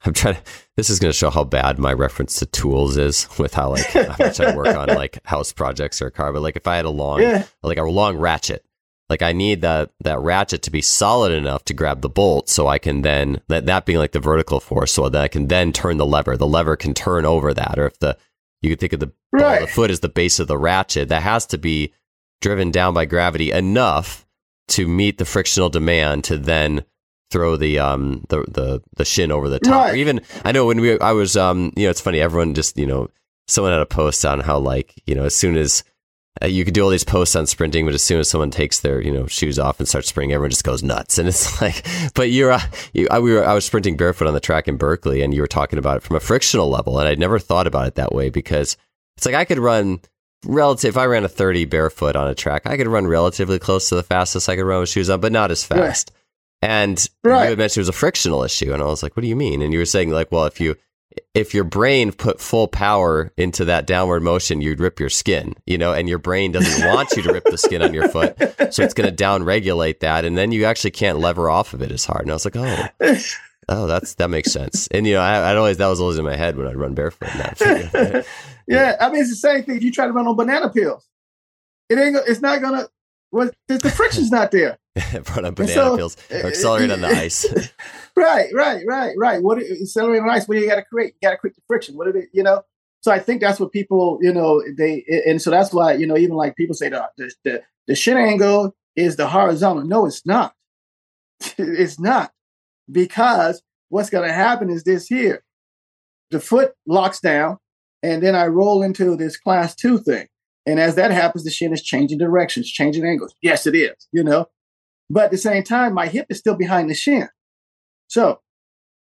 I'm trying to, this is going to show how bad my reference to tools is with how like how much I work on like house projects or a car. But like if I had a long, yeah. like a long ratchet, like I need that, that ratchet to be solid enough to grab the bolt. So I can then, that, that being like the vertical force, so that I can then turn the lever. The lever can turn over that. Or if the, you could think of the, right. the foot as the base of the ratchet, that has to be driven down by gravity enough to meet the frictional demand to then throw the um the the the shin over the top. Right. Or even I know when we I was um you know it's funny everyone just you know someone had a post on how like you know as soon as uh, you could do all these posts on sprinting, but as soon as someone takes their you know shoes off and starts sprinting, everyone just goes nuts. And it's like, but you're uh, you, I, we were I was sprinting barefoot on the track in Berkeley, and you were talking about it from a frictional level, and I'd never thought about it that way because it's like I could run relative. If I ran a thirty barefoot on a track, I could run relatively close to the fastest I could run with shoes on, but not as fast. And right. you had mentioned it was a frictional issue. And I was like, what do you mean? And you were saying, like, well, if you if your brain put full power into that downward motion, you'd rip your skin, you know, and your brain doesn't want you to rip the skin on your foot. So it's going to down regulate that. And then you actually can't lever off of it as hard. And I was like, oh, oh, that's, that makes sense. And, you know, I, I'd always, that was always in my head when I'd run barefoot. yeah. yeah. I mean, it's the same thing. If you try to run on banana peels, it ain't, it's not going to, well, the, the friction's not there. Run on banana so, peels or accelerate on the eh, ice. Right, right, right, right. What accelerate on ice? What do you got to create? You got to create the friction. What did it? You know. So I think that's what people, you know, they and so that's why you know even like people say the the the, the shin angle is the horizontal. No, it's not. it's not because what's going to happen is this here. The foot locks down, and then I roll into this class two thing. And as that happens, the shin is changing directions, changing angles. Yes, it is, you know. But at the same time, my hip is still behind the shin. So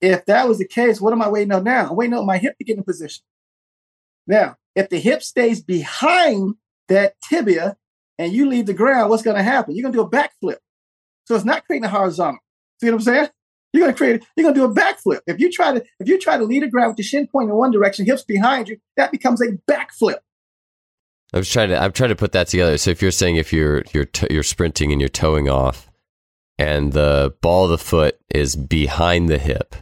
if that was the case, what am I waiting on now? I'm waiting on my hip to get in position. Now, if the hip stays behind that tibia and you leave the ground, what's going to happen? You're going to do a backflip. So it's not creating a horizontal. See what I'm saying? You're going to create. You're going to do a backflip. If you try to, if you try to lead the ground with the shin pointing in one direction, hips behind you, that becomes a backflip. I was trying to I'm trying to put that together. So if you're saying if you're you're t- you're sprinting and you're toeing off, and the ball of the foot is behind the hip,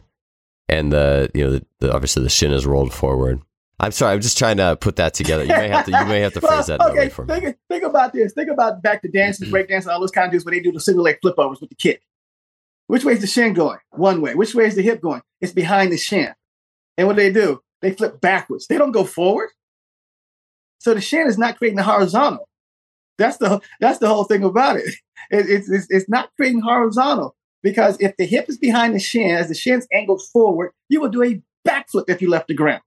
and the you know the, the, obviously the shin is rolled forward. I'm sorry, I'm just trying to put that together. You may have to you may have to phrase well, that okay, for me. Think, think about this. Think about back to dancing, mm-hmm. breakdance, dancing, all those kind of dudes where they do the single leg flip overs with the kick. Which way is the shin going? One way. Which way is the hip going? It's behind the shin. And what do they do? They flip backwards. They don't go forward. So the shin is not creating the horizontal. That's the that's the whole thing about it. it it's, it's, it's not creating horizontal because if the hip is behind the shin, as the shin's angled forward, you will do a backflip if you left the ground.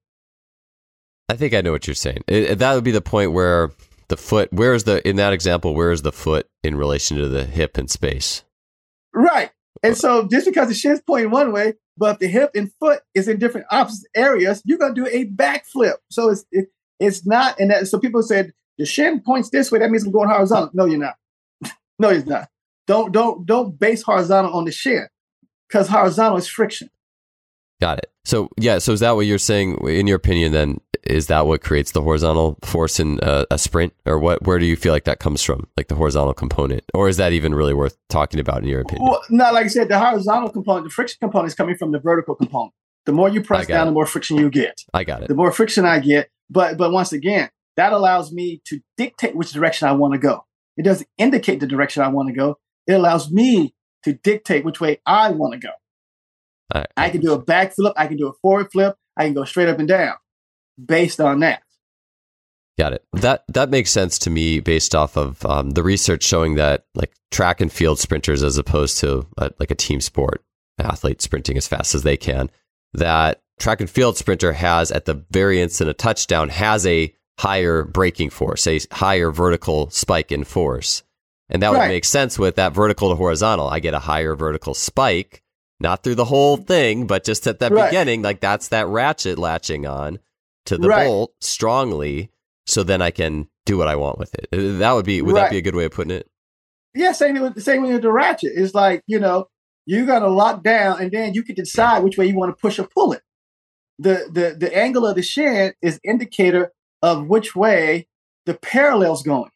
I think I know what you're saying. It, that would be the point where the foot, where is the, in that example, where is the foot in relation to the hip in space? Right. And so just because the shin's pointing one way, but the hip and foot is in different opposite areas, you're going to do a backflip. So it's, it, it's not, and that, so people said the shin points this way. That means I'm going horizontal. No, you're not. no, you're not. Don't don't don't base horizontal on the shin because horizontal is friction. Got it. So yeah. So is that what you're saying? In your opinion, then is that what creates the horizontal force in a, a sprint, or what? Where do you feel like that comes from, like the horizontal component, or is that even really worth talking about in your opinion? Well, no, like I said, the horizontal component, the friction component is coming from the vertical component. The more you press down, it. the more friction you get. I got it. The more friction I get, but but once again, that allows me to dictate which direction I want to go. It doesn't indicate the direction I want to go. It allows me to dictate which way I want to go. Right. I can do a back flip, I can do a forward flip, I can go straight up and down based on that. Got it. That that makes sense to me based off of um, the research showing that like track and field sprinters, as opposed to a, like a team sport athlete sprinting as fast as they can, that track and field sprinter has at the very instant a touchdown has a higher braking force, a higher vertical spike in force. And that would make sense with that vertical to horizontal. I get a higher vertical spike, not through the whole thing, but just at the right. beginning, like that's that ratchet latching on to the right. bolt strongly. So then I can do what I want with it. Uh, that would be, would that be a good way of putting it? Yeah, same with the same with the ratchet. It's like, you know, you got to lock down and then you can decide which way you want to push or pull it the the the angle of the shin is indicator of which way the parallel's going.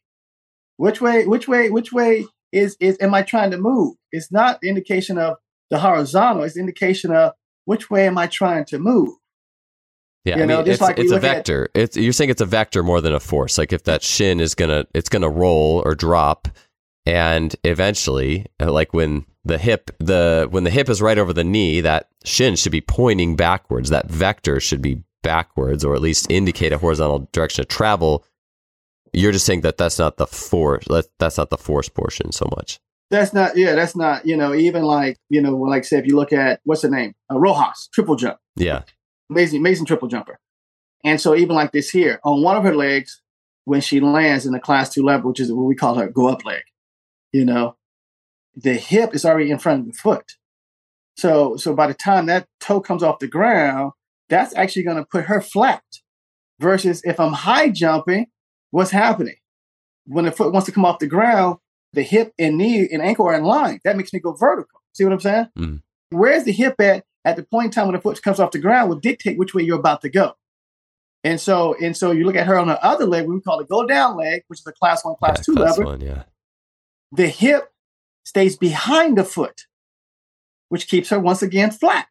Which way, which way, which way is is am I trying to move? It's not indication of the horizontal, it's indication of which way am I trying to move. Yeah, you I mean, it's, like it's a vector. At, it's you're saying it's a vector more than a force. Like if that shin is gonna, it's gonna roll or drop, and eventually, uh, like when the hip the when the hip is right over the knee, that shin should be pointing backwards. That vector should be backwards, or at least indicate a horizontal direction of travel. You're just saying that that's not the force. That's not the force portion so much. That's not. Yeah, that's not. You know, even like you know, like say if you look at what's the name, uh, Rojas triple jump. Yeah, amazing, amazing triple jumper. And so even like this here on one of her legs, when she lands in the class two level, which is what we call her go up leg, you know, the hip is already in front of the foot. So, so by the time that toe comes off the ground, that's actually going to put her flat. Versus if I'm high jumping, what's happening? When the foot wants to come off the ground, the hip and knee and ankle are in line. That makes me go vertical. See what I'm saying? Mm. Where's the hip at at the point in time when the foot comes off the ground will dictate which way you're about to go. And so, and so you look at her on the other leg, we call the go down leg, which is a class one, class Yeah, two class lever. one, yeah. The hip stays behind the foot, which keeps her once again flat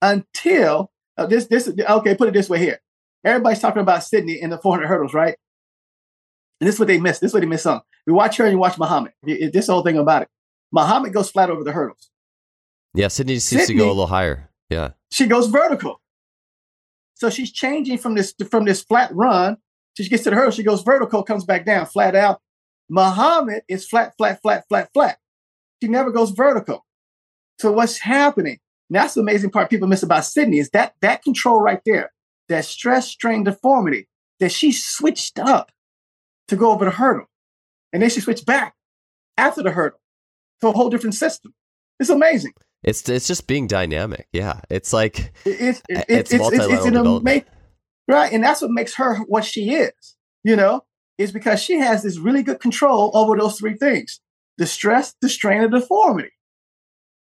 until uh, this. This okay. Put it this way here. Everybody's talking about Sydney in the 400 hurdles, right? And this is what they miss. This is what they miss on. We watch her and you watch Muhammad. It- This whole thing about it. Muhammad goes flat over the hurdles. Yeah, Sydney seems needs to go a little higher. Yeah. She goes vertical. So she's changing from this from this flat run. She gets to the hurdle. She goes vertical, comes back down, flat out. Muhammad is flat, flat, flat, flat, flat. She never goes vertical. So what's happening? And that's the amazing part people miss about Sydney is that that control right there, that stress strain deformity that she switched up to go over the hurdle. And then she switched back after the hurdle to a whole different system. It's amazing. It's it's just being dynamic. Yeah. It's like It's It's it's it's, it's, an development. ama- right, and that's what makes her what she is. You know, is because she has this really good control over those three things: the stress, the strain, and deformity.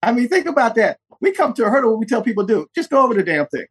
I mean, think about that. We come to a hurdle. What we tell people do just go over the damn thing.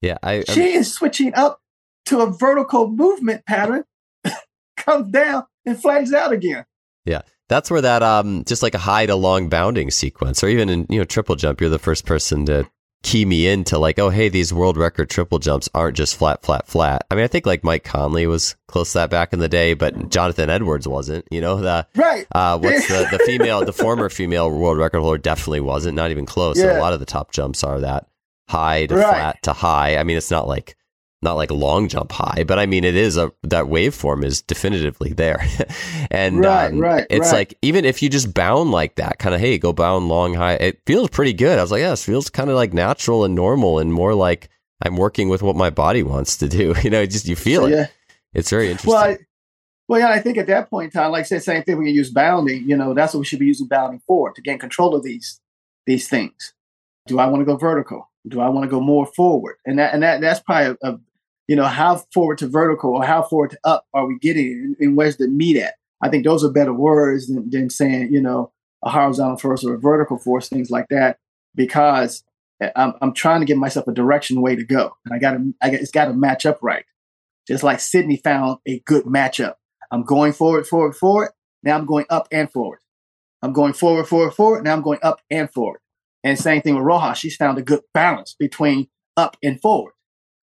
yeah, I She is switching up to a vertical movement pattern, comes down and flags out again. Yeah, that's where that um just like a high to long bounding sequence or even in you know triple jump you're the first person to key me into like oh hey these world record triple jumps aren't just flat flat flat. I mean i think like mike conley was close to that back in the day but jonathan edwards wasn't you know? The Right. uh what's the the female the former female world record holder definitely wasn't not even close. And a lot of the top jumps are that high to Right. flat to high. I mean it's not like not like long jump high, but I mean, it is a that waveform is definitively there, and Right, um, right, it's right. like even if you just bound like that, kind of hey, go bound long high, it feels pretty good. I was like, yeah, it feels kind of like natural and normal, and more like I'm working with what my body wants to do. You know, just you feel So, it. yeah. It's very interesting. Well, I, well, yeah, I think at that point in time, like I said, same thing. We can use bounding. You know, that's what we should be using bounding for to gain control of these these things. Do I want to go vertical? Do I want to go more forward? And that and that that's probably a you know how forward to vertical or how forward to up are we getting, and, where's the meat at? I think those are better words than, than saying you know a horizontal force or a vertical force, things like that, because eh, I'm, I'm trying to give myself a direction way to go, and I got to I got, it's got to match up right just like Sydney found a good matchup. I'm going forward, forward, forward. Now I'm going up and forward. I'm going forward, forward, forward. Now I'm going up and forward. And same thing with Rojas. She's found a good balance between up and forward.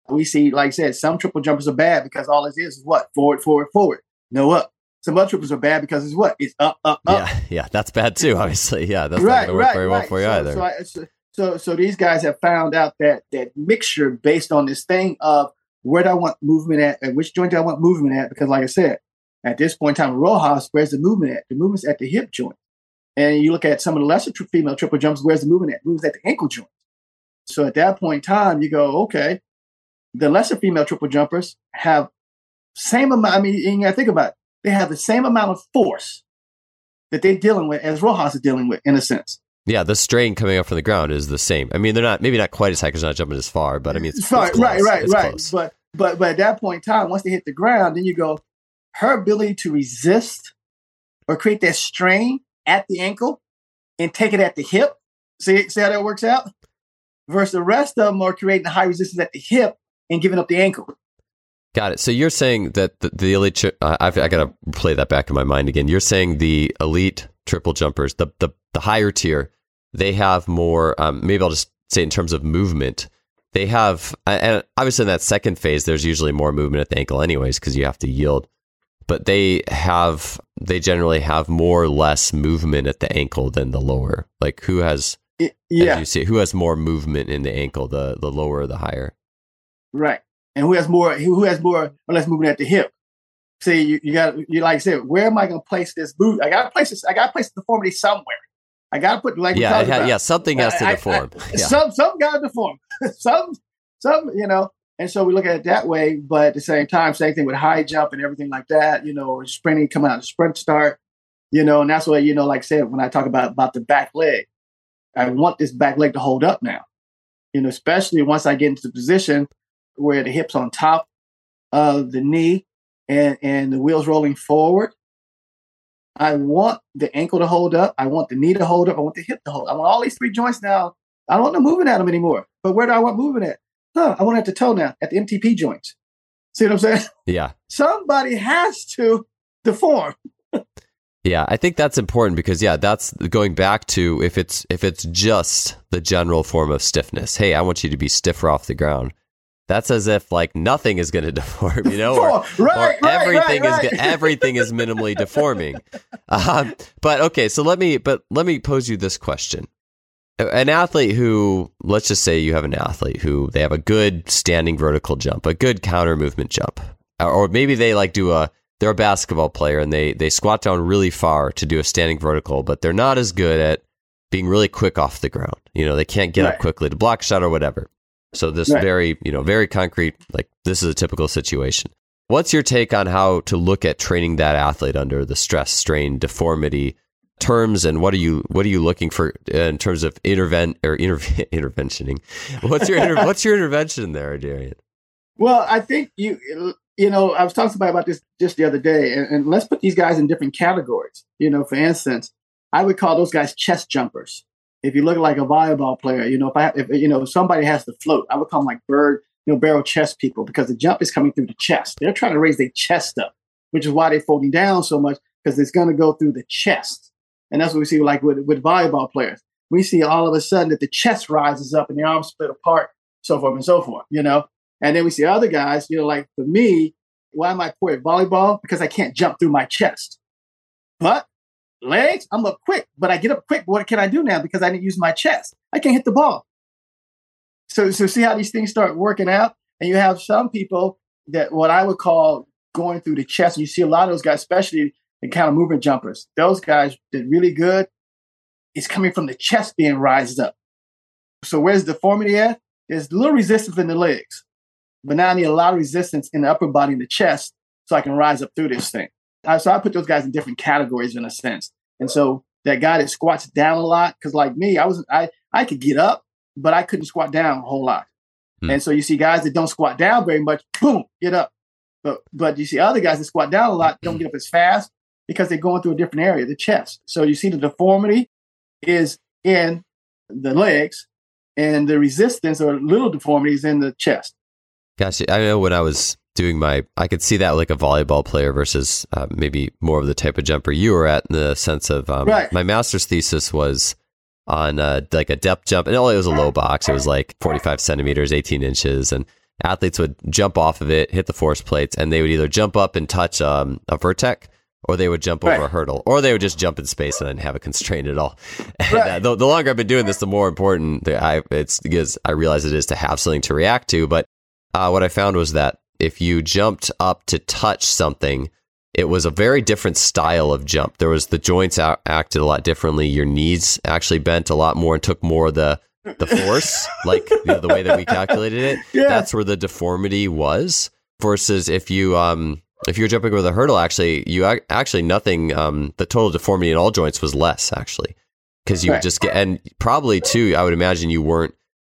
We see, like I said, some triple jumpers are bad because all it is is what? Forward, forward, forward. No up. Some other triplers are bad because it's what? It's up, up, up. yeah, yeah, that's bad too. Obviously, yeah, that's right, not going to work right, very right. well for you so, either. So, I, so, so, so these guys have found out that that mixture based on this thing of where do I want movement at, and which joint do I want movement at? Because, like I said, at this point in time, Rojas, where's the movement at? The movement's at the hip joint. And you look at some of the lesser tri- female triple jumps, where's the movement at? Moves at the ankle joint. So at that point in time, you go, okay, the lesser female triple jumpers have same amount. I mean, to think about it. They have the same amount of force that they're dealing with as Rojas is dealing with, in a sense. yeah, the strain coming up from the ground is the same. I mean, they're not maybe not quite as high because they're not jumping as far, but I mean, it's, right, it's close. right, right, It's right. close. But but but at that point in time, once they hit the ground, then you go, her ability to resist or create that strain at the ankle and take it at the hip. See, see how that works out? Versus the rest of them are creating high resistance at the hip and giving up the ankle. Got it. So you're saying that the, the elite, uh, I've, I got to play that back in my mind again. You're saying the elite triple jumpers, the, the, the higher tier, they have more, um, maybe I'll just say in terms of movement, they have, and obviously in that second phase, there's usually more movement at the ankle anyways, because you have to yield, but they have, they generally have more or less movement at the ankle than the lower. Like who has, It- yeah, you see, who has more movement in the ankle, the, the lower or the higher? Right. And who has more? Who has more or less movement at the hip? See, you, you got you like I said, where am I going to place this boot? I got to place this. I got to place the deformity somewhere. I got to put like Yeah, ha- yeah, something has to I- I- deform. I- yeah. Some some got to deform. some some you know. And so we look at it that way, but at the same time, same thing with high jump and everything like that. You know, or sprinting, coming out of sprint start. You know, and that's why you know, like I said, when I talk about about the back leg, I want this back leg to hold up now. You know, especially once I get into the position where the hips on top of the knee and and the wheels rolling forward. I want the ankle to hold up. I want the knee to hold up. I want the hip to hold. I want all these three joints now. I don't want them moving at them anymore. But where do I want moving at? Huh, I want it at the toe now, at the MTP joints. See what I'm saying? Yeah. Somebody has to deform. Yeah, I think that's important because yeah, that's going back to if it's if it's just the general form of stiffness. Hey, I want you to be stiffer off the ground. That's as if like nothing is going to deform, you know, or, right, or right, everything right, is everything is minimally deforming. Um, but okay, so let me but let me pose you this question: An athlete who, let's just say, you have an athlete who they have a good standing vertical jump, a good counter movement jump, or maybe they like do a they're a basketball player and they they squat down really far to do a standing vertical, but they're not as good at being really quick off the ground. You know, they can't get up quickly to block shot or whatever. So this Right. very, you know, very concrete, like this is a typical situation. What's your take on how to look at training that athlete under the stress, strain, deformity terms, and what are you what are you looking for uh, in terms of intervent or interve- interventioning? What's your inter- what's your intervention there, Darian? Well, I think you you know I was talking to somebody about this just the other day, and, and let's put these guys in different categories. You know, for instance, I would call those guys chest jumpers. If you look like a volleyball player, you know, if I if you know if somebody has to float, I would call them like bird, you know, barrel chest people because the jump is coming through the chest. They're trying to raise their chest up, which is why they're folding down so much because it's going to go through the chest, and that's what we see like with with volleyball players. We see all of a sudden that the chest rises up and the arms split apart, so forth and so forth. You know, and then we see other guys, you know, like for me, why am I poor at volleyball? Because I can't jump through my chest. But legs, I'm up quick, but I get up quick. What can I do now? Because I didn't use my chest. I can't hit the ball. So, so see how these things start working out? And you have some people that what I would call going through the chest. And you see a lot of those guys, especially the counter movement jumpers. Those guys did really good. It's coming from the chest being raised up. So where's the deformity at? There's a little resistance in the legs but now I need a lot of resistance in the upper body and the chest so I can rise up through this thing. Uh, so I put those guys in different categories in a sense. And so that guy that squats down a lot, because like me, I was I I could get up, but I couldn't squat down a whole lot. Hmm. And so you see guys that don't squat down very much, boom, get up. But but you see other guys that squat down a lot don't get up as fast because they're going through a different area, the chest. So you see the deformity is in the legs, and the resistance or little deformities in the chest. Gotcha. I know when I was doing my, I could see that like a volleyball player versus uh, maybe more of the type of jumper you were at in the sense of um, Right. my master's thesis was on uh, like a depth jump, and only it was a low box. It was like 45 centimeters, 18 inches, and athletes would jump off of it, hit the force plates, and they would either jump up and touch um, a vertec. Or they would jump over Right. a hurdle, or they would just jump in space and then have a constraint at all. And uh, the, the longer I've been doing this, the more important I it's because I realize it is to have something to react to. But uh, what I found was that if you jumped up to touch something, it was a very different style of jump. There was the joints acted a lot differently. Your knees actually bent a lot more and took more of the the force, like you know, the way that we calculated it. Yeah. That's where the deformity was. Versus if you um if you're jumping with a hurdle, actually you ac- actually nothing. Um, the total deformity in all joints was less actually because you would just get and probably too. I would imagine you weren't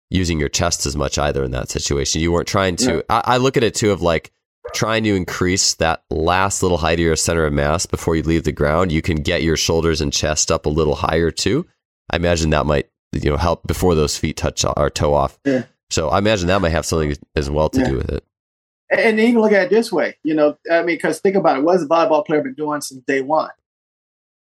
using your chest as much either in that situation. You weren't trying to. No. I, I look at it too of like trying to increase that last little height of your center of mass before you leave the ground. You can get your shoulders and chest up a little higher too. I imagine that might you know help before those feet touch or toe off. Yeah. So I imagine that might have something as well to Yeah. do with it. And even look at it this way, you know, I mean, because think about it, what has a volleyball player been doing since day one?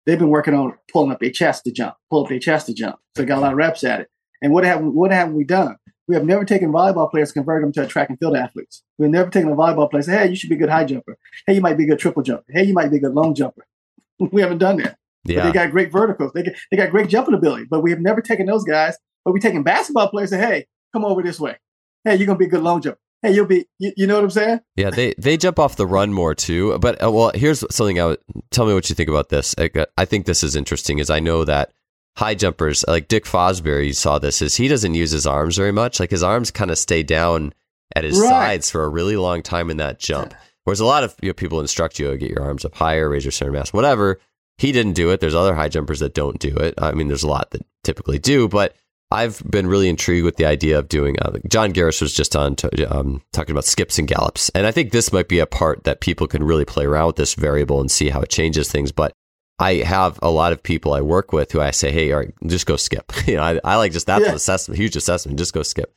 They've been working on pulling up their chest to jump, pull up their chest to jump. So they got a lot of reps at it. And what have what have we done? We have never taken volleyball players, converted them to track and field athletes. We've never taken a volleyball player, and say, hey, you should be a good high jumper. Hey, you might be a good triple jumper. Hey, you might be a good long jumper. we haven't done that. But Yeah. they got great verticals. They, got- they got great jumping ability. But we have never taken those guys. But we taking basketball players and say, hey, come over this way. Hey, you're gonna be a good long jumper. Hey, you'll be. You, you know what I'm saying? Yeah, they they jump off the run more too. But uh, well, here's something I would tell me what you think about this. I, I think this is interesting. Is I know that high jumpers like Dick Fosbury saw this is he doesn't use his arms very much. Like his arms kind of stay down at his Right. sides for a really long time in that jump. Whereas a lot of you know, people instruct you to get your arms up higher, raise your center mass, whatever. He didn't do it. There's other high jumpers that don't do it. I mean, there's a lot that typically do, but I've been really intrigued with the idea of doing. Uh, John Garris was just on to, um, talking about skips and gallops, and I think this might be a part that people can really play around with this variable and see how it changes things. But I have a lot of people I work with who I say, "Hey, all right, just go skip." you know, I, I like just that's yeah. an assessment, huge assessment. Just go skip,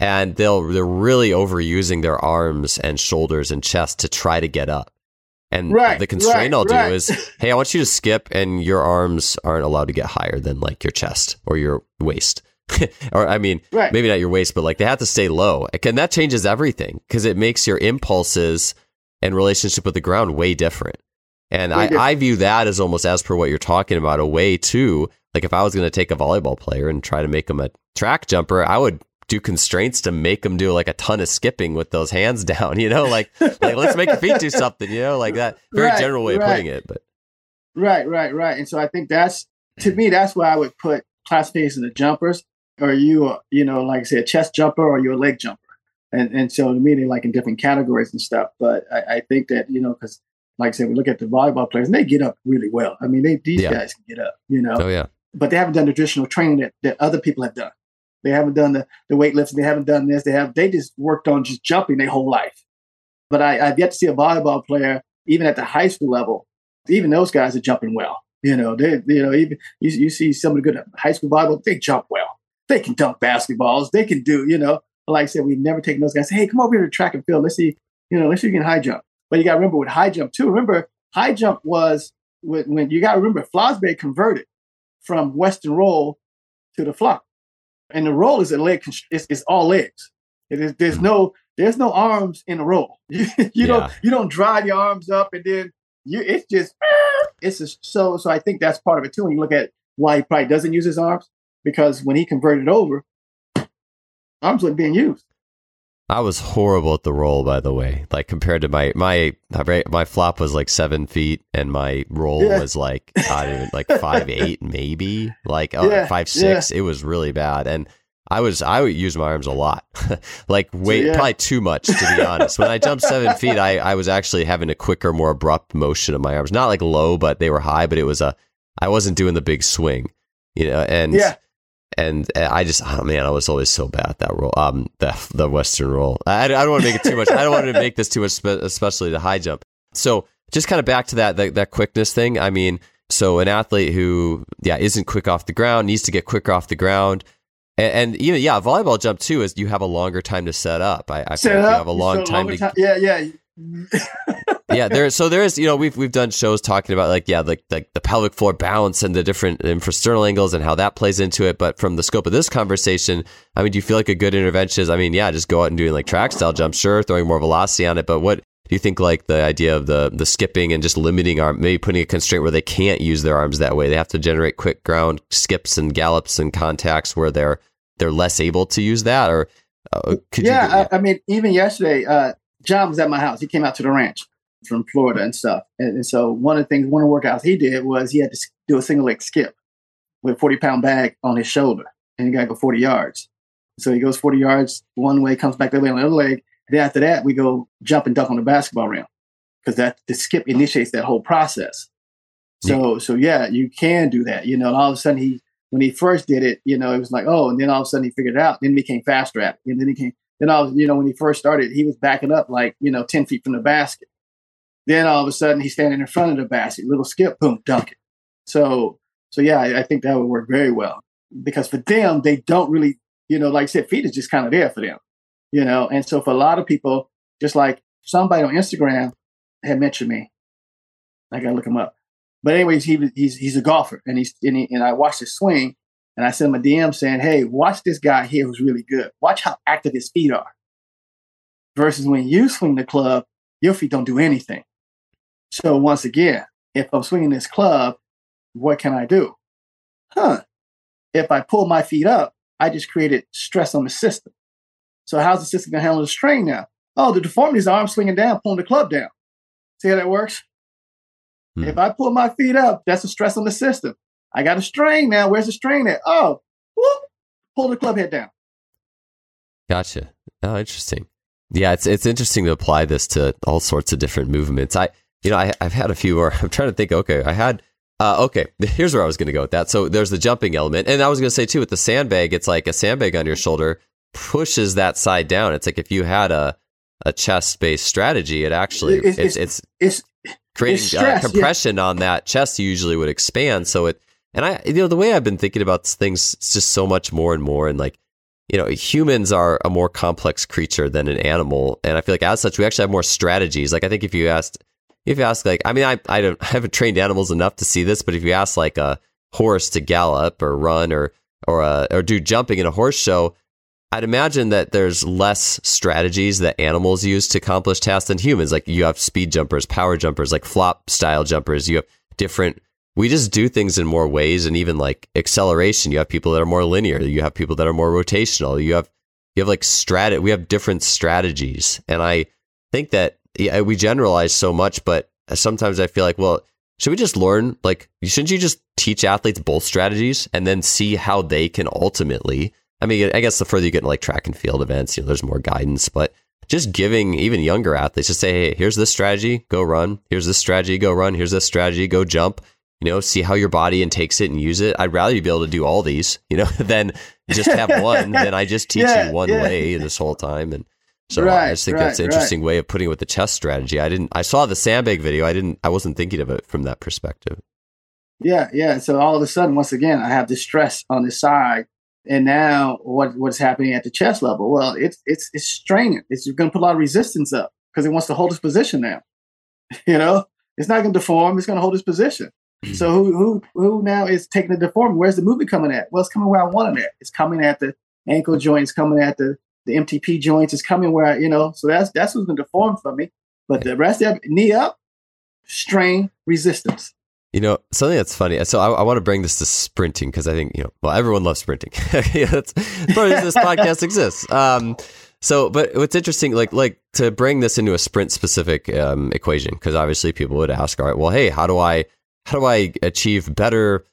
and they'll they're really overusing their arms and shoulders and chest to try to get up. And right, the constraint right, I'll right. do is, hey, I want you to skip, and your arms aren't allowed to get higher than like your chest or your waist. or I mean, right. maybe not your waist, but like they have to stay low. And that changes everything because it makes your impulses and relationship with the ground way different. And I, I, view that as almost as per what you're talking about, a way to like if I was going to take a volleyball player and try to make them a track jumper, I would do constraints to make them do like a ton of skipping with those hands down, you know, like like let's make your feet do something, you know, like that. Very right, general way right. of putting it, but right, right, right. And so I think that's to me that's where I would put classification the jumpers or you, uh, you know, like I say, a chest jumper or you're a leg jumper. And, and so to me, they're like in different categories and stuff. But I, I think that, you know, because like I said, we look at the volleyball players and they get up really well. I mean, they, these yeah. guys can get up, you know. Oh, yeah. But they haven't done the traditional training that, that other people have done. They haven't done the, the weightlifting. They haven't done this. They have, they just worked on just jumping their whole life. But I, I've yet to see a volleyball player, even at the high school level, even those guys are jumping well. You know, they, you know, even you, you see some of the good high school volleyball, they jump well they can dunk basketballs. They can do, you know, like I said, we've never taken those guys. Hey, come over here to track and field. Let's see, you know, let's see if you can high jump. But you got to remember with high jump too. Remember, high jump was when, when you got to remember Fosbury converted from Western roll to the flop, and the roll is a leg. It's, it's all legs. It is. There's hmm. no. There's no arms in the roll. you, you yeah. don't. You don't drive your arms up and then you. It's just. It's just so. So I think that's part of it too. When you look at why he probably doesn't use his arms, because when he converted over, arms weren't being used. I was horrible at the roll, by the way. Like compared to my my my flop was like seven feet, and my roll yeah. was like I don't even like five eight maybe, like oh, yeah. five six. Yeah. It was really bad, and I was I would use my arms a lot, like way so, probably too much to be honest. when I jumped seven feet, I I was actually having a quicker, more abrupt motion of my arms, not like low, but they were high, but it was a I wasn't doing the big swing, you know, and yeah and uh, I just, oh man, I was always so bad at that roll, Um, the the Western roll. I, I don't want to make it too much. I don't want to make this too much, especially the high jump. So just kind of back to that, that that quickness thing. I mean, so an athlete who yeah isn't quick off the ground needs to get quicker off the ground. And, and you know, yeah, volleyball jump too is you have a longer time to set up. I, I set up, you have a long time to. Time. Yeah, yeah. yeah, there. So there is, you know, we've we've done shows talking about like yeah, like like the pelvic floor balance and the different infrasternal angles and how that plays into it. But from the scope of this conversation, I mean, do you feel like a good intervention is? I mean, yeah, just go out and doing like track style jumps, sure, throwing more velocity on it. But what do you think like the idea of the the skipping and just limiting arm, maybe putting a constraint where they can't use their arms that way? They have to generate quick ground skips and gallops and contacts where they're they're less able to use that, or uh, could yeah, you? Yeah, I, I mean, even yesterday. uh John was at my house. He came out to the ranch from Florida and stuff. And, and, so one of the things, one of the workouts he did was he had to do a single leg skip with a 40 pound bag on his shoulder and he got to go 40 yards. So he goes 40 yards one way, comes back the other way on the other leg. Then after that, we go jump and dunk on the basketball rim because that the skip initiates that whole process. So, yeah. so yeah, you can do that, you know, and all of a sudden he, when he first did it, you know, it was like, oh, and then all of a sudden he figured it out. Then he became faster at it. And then he came, then was, you know, when he first started, he was backing up like, you know, 10 feet from the basket. Then all of a sudden he's standing in front of the basket, little skip, boom, dunk it. So, so yeah, I, I think that would work very well because for them, they don't really, you know, like I said, feet is just kind of there for them, you know. And so for a lot of people, just like somebody on Instagram had mentioned me, I gotta look him up. But anyways, he he's he's a golfer, and he's and, he, and I watched his swing, and I sent him a DM saying, "Hey, watch this guy here who's really good. Watch how active his feet are." Versus when you swing the club, your feet don't do anything. So once again, if I'm swinging this club, what can I do? Huh. If I pull my feet up, I just created stress on the system. So how's the system going to handle the strain now? Oh, the deformity is the arm swinging down, pulling the club down. See how that works? Hmm. If I pull my feet up, that's a stress on the system. I got a strain now. Where's the strain at? Oh, whoop, pull the club head down. Gotcha. Oh, interesting. Yeah, it's it's interesting to apply this to all sorts of different movements. I you know, I, have had a few where I'm trying to think, okay, I had, uh, okay, here's where I was going to go with that. So there's the jumping element. And I was going to say too, with the sandbag, it's like a sandbag on your shoulder pushes that side down. It's like if you had a, a chest based strategy, it actually, it's, it's, it's, it's, creating It's uh, stress, yeah. compression on that chest usually would expand. So it, and I, you know, the way I've been thinking about things, just so much more and more. And like, you know, humans are a more complex creature than an animal, and I feel like as such, we actually have more strategies. Like, I think if you asked, if you ask, like, I mean, I, I don't, I haven't trained animals enough to see this, but if you ask like a horse to gallop or run or or uh, or do jumping in a horse show, I'd imagine that there's less strategies that animals use to accomplish tasks than humans. Like you have speed jumpers, power jumpers, like flop style jumpers. You have different. We just do things in more ways, and even like acceleration. You have people that are more linear. You have people that are more rotational. You have you have like strat. We have different strategies, and I think that yeah, we generalize so much, but sometimes I feel like, well, should we just learn? Like, shouldn't you just teach athletes both strategies and then see how they can ultimately? I mean, I guess the further you get into like track and field events, you know, there's more guidance, but just giving even younger athletes just say, hey, here's this strategy, go run. Here's this strategy, go run. Here's this strategy, go jump. You know, see how your body intakes it and use it. I'd rather you be able to do all these, you know, than just have one. then I just teach Yeah, you one yeah. way this whole time. And so I just think that's an right, interesting way of putting it with the chest strategy. I didn't. I saw the sandbag video. I didn't. I wasn't thinking of it from that perspective. Yeah, yeah. So all of a sudden, once again, I have this stress on this side, and now what what's happening at the chest level? Well, it's it's it's straining. It's going to put a lot of resistance up because it wants to hold its position now. You know, it's not going to deform. It's going to hold its position. So who who who now is taking the deform? Where's the movement coming at? Well, it's coming where I want it at. It's coming at the ankle joints, coming at the the MTP joints. It's coming where I, you know. So that's that's what's going to deform for me. But the rest of knee up, strain, resistance. You know, something that's funny. So I, I want to bring this to sprinting because I think you know, well, everyone loves sprinting. yeah, that's part this podcast exists. Um, so, but what's interesting, like, like to bring this into a sprint specific um, equation, because obviously people would ask, all right, well, hey, how do I, how do I achieve better,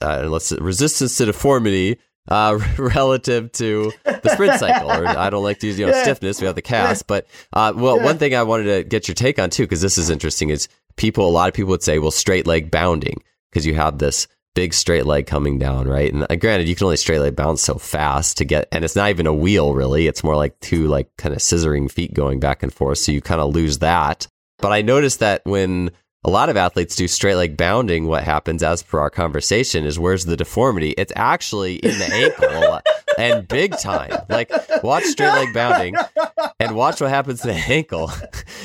uh, let's say, resistance to deformity uh, relative to the sprint cycle? Or I don't like to use, you know, Yeah. stiffness. We have the cast, but uh, well, Yeah. one thing I wanted to get your take on too, because this is interesting, is people. A lot of people would say, well, straight leg bounding, because you have this big straight leg coming down, right? And uh, granted, you can only straight leg bounce so fast to get, and it's not even a wheel really. It's more like two like kind of scissoring feet going back and forth. So you kind of lose that. But I noticed that when a lot of athletes do straight leg bounding, what happens as per our conversation is where's the deformity? It's actually in the ankle and big time. Like watch straight leg bounding and watch what happens to the ankle.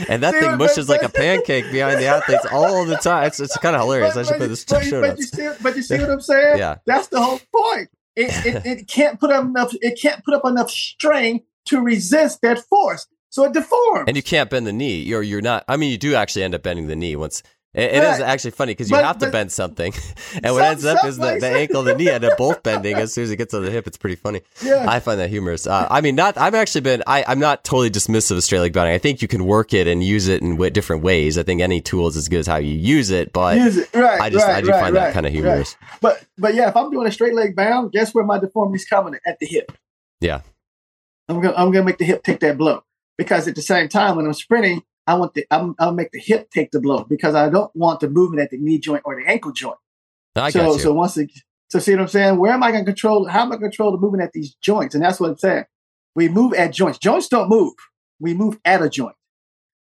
And that See thing mushes but- like a pancake behind the athletes all the time. It's, it's kind of hilarious. I should put this but, show but, notes. you see, but you see what I'm saying? Yeah. That's the whole point. It, it, it can't put up enough. It can't put up enough strain to resist that force, so it deforms. And you can't bend the knee. You're you're not. I mean, you do actually end up bending the knee once. It, it is Right. actually funny because you But- have to bend something, and what ends up is the, the ankle, the knee end up both bending as soon as it gets on the hip. It's pretty funny. yeah, I find that humorous. Uh, I mean, not. I've actually been. I, I'm not totally dismissive of straight leg bounding. I think you can work it and use it in w- different ways. I think any tool is as good as how you use it. But use it right. I just right, I do right, find that kind of humorous. But but yeah, if I'm doing a straight leg bound, guess where my deformity's coming at the hip. Yeah. I'm gonna I'm gonna make the hip take that blow because at the same time when I'm sprinting, I want the I'm, I'll make the hip take the blow because I don't want the movement at the knee joint or the ankle joint. I so so once it, so see what I'm saying? Where am I going to control? How am I going to control the movement at these joints? And that's what I'm saying. We move at joints. Joints don't move. We move at a joint.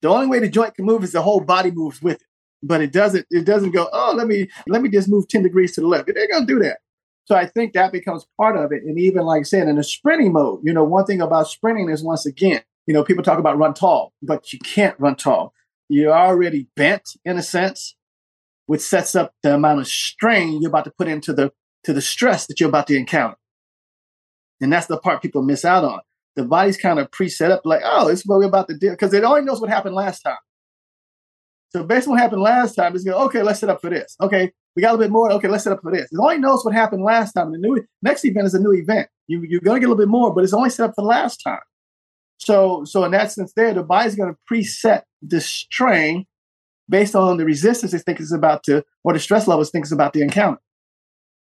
The only way the joint can move is the whole body moves with it. But it doesn't. It doesn't go. Oh, let me let me just move ten degrees to the left. They're going to do that. So I think that becomes part of it. And even like I said, in the sprinting mode, you know, one thing about sprinting is once again, you know, people talk about run tall, but you can't run tall. You're already bent in a sense, which sets up the amount of strain you're about to put into the to the stress that you're about to encounter. And that's the part people miss out on. The body's kind of pre-set up like, oh, this is what we're about to do. Because it already knows what happened last time. So based on what happened last time, it's going, okay, let's set up for this. Okay, we got a little bit more. Okay, let's set up for this. It only knows what happened last time. The new next event is a new event. You, you're going to get a little bit more, but it's only set up for last time. So, so in that sense, there, the body's going to preset the strain based on the resistance it thinks it's about to, or the stress levels it thinks it's about to encounter.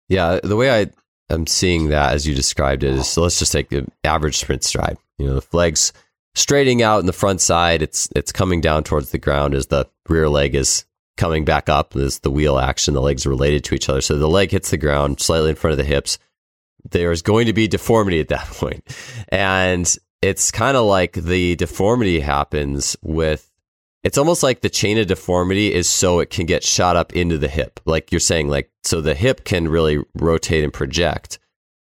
Yeah, the way I am seeing that as you described it is so let's just take the average sprint stride. You know, the legs straightening out in the front side, it's it's coming down towards the ground as the rear leg is coming back up as the wheel action. The legs are related to each other. So the leg hits the ground slightly in front of the hips. There's going to be deformity at that point. And it's kind of like the deformity happens with it's almost like the chain of deformity is so it can get shot up into the hip. Like you're saying, like, so the hip can really rotate and project.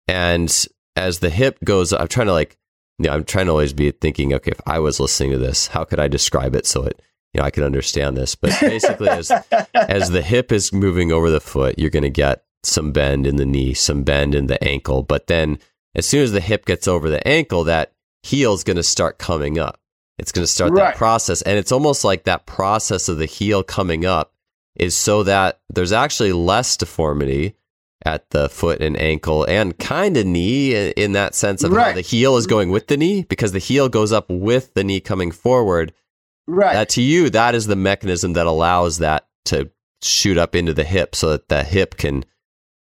And as the hip goes, I'm trying to like, you know, I'm trying to always be thinking, okay, if I was listening to this, how could I describe it so it, you know, I can understand this. But basically, as as the hip is moving over the foot, you're going to get some bend in the knee, some bend in the ankle. But then, as soon as the hip gets over the ankle, that heel is going to start coming up. It's going to start right. that process, and it's almost like that process of the heel coming up is so that there's actually less deformity at the foot and ankle and kind of knee in that sense of right. how the heel is going with the knee because the heel goes up with the knee coming forward. Right. That to you, that is the mechanism that allows that to shoot up into the hip so that the hip can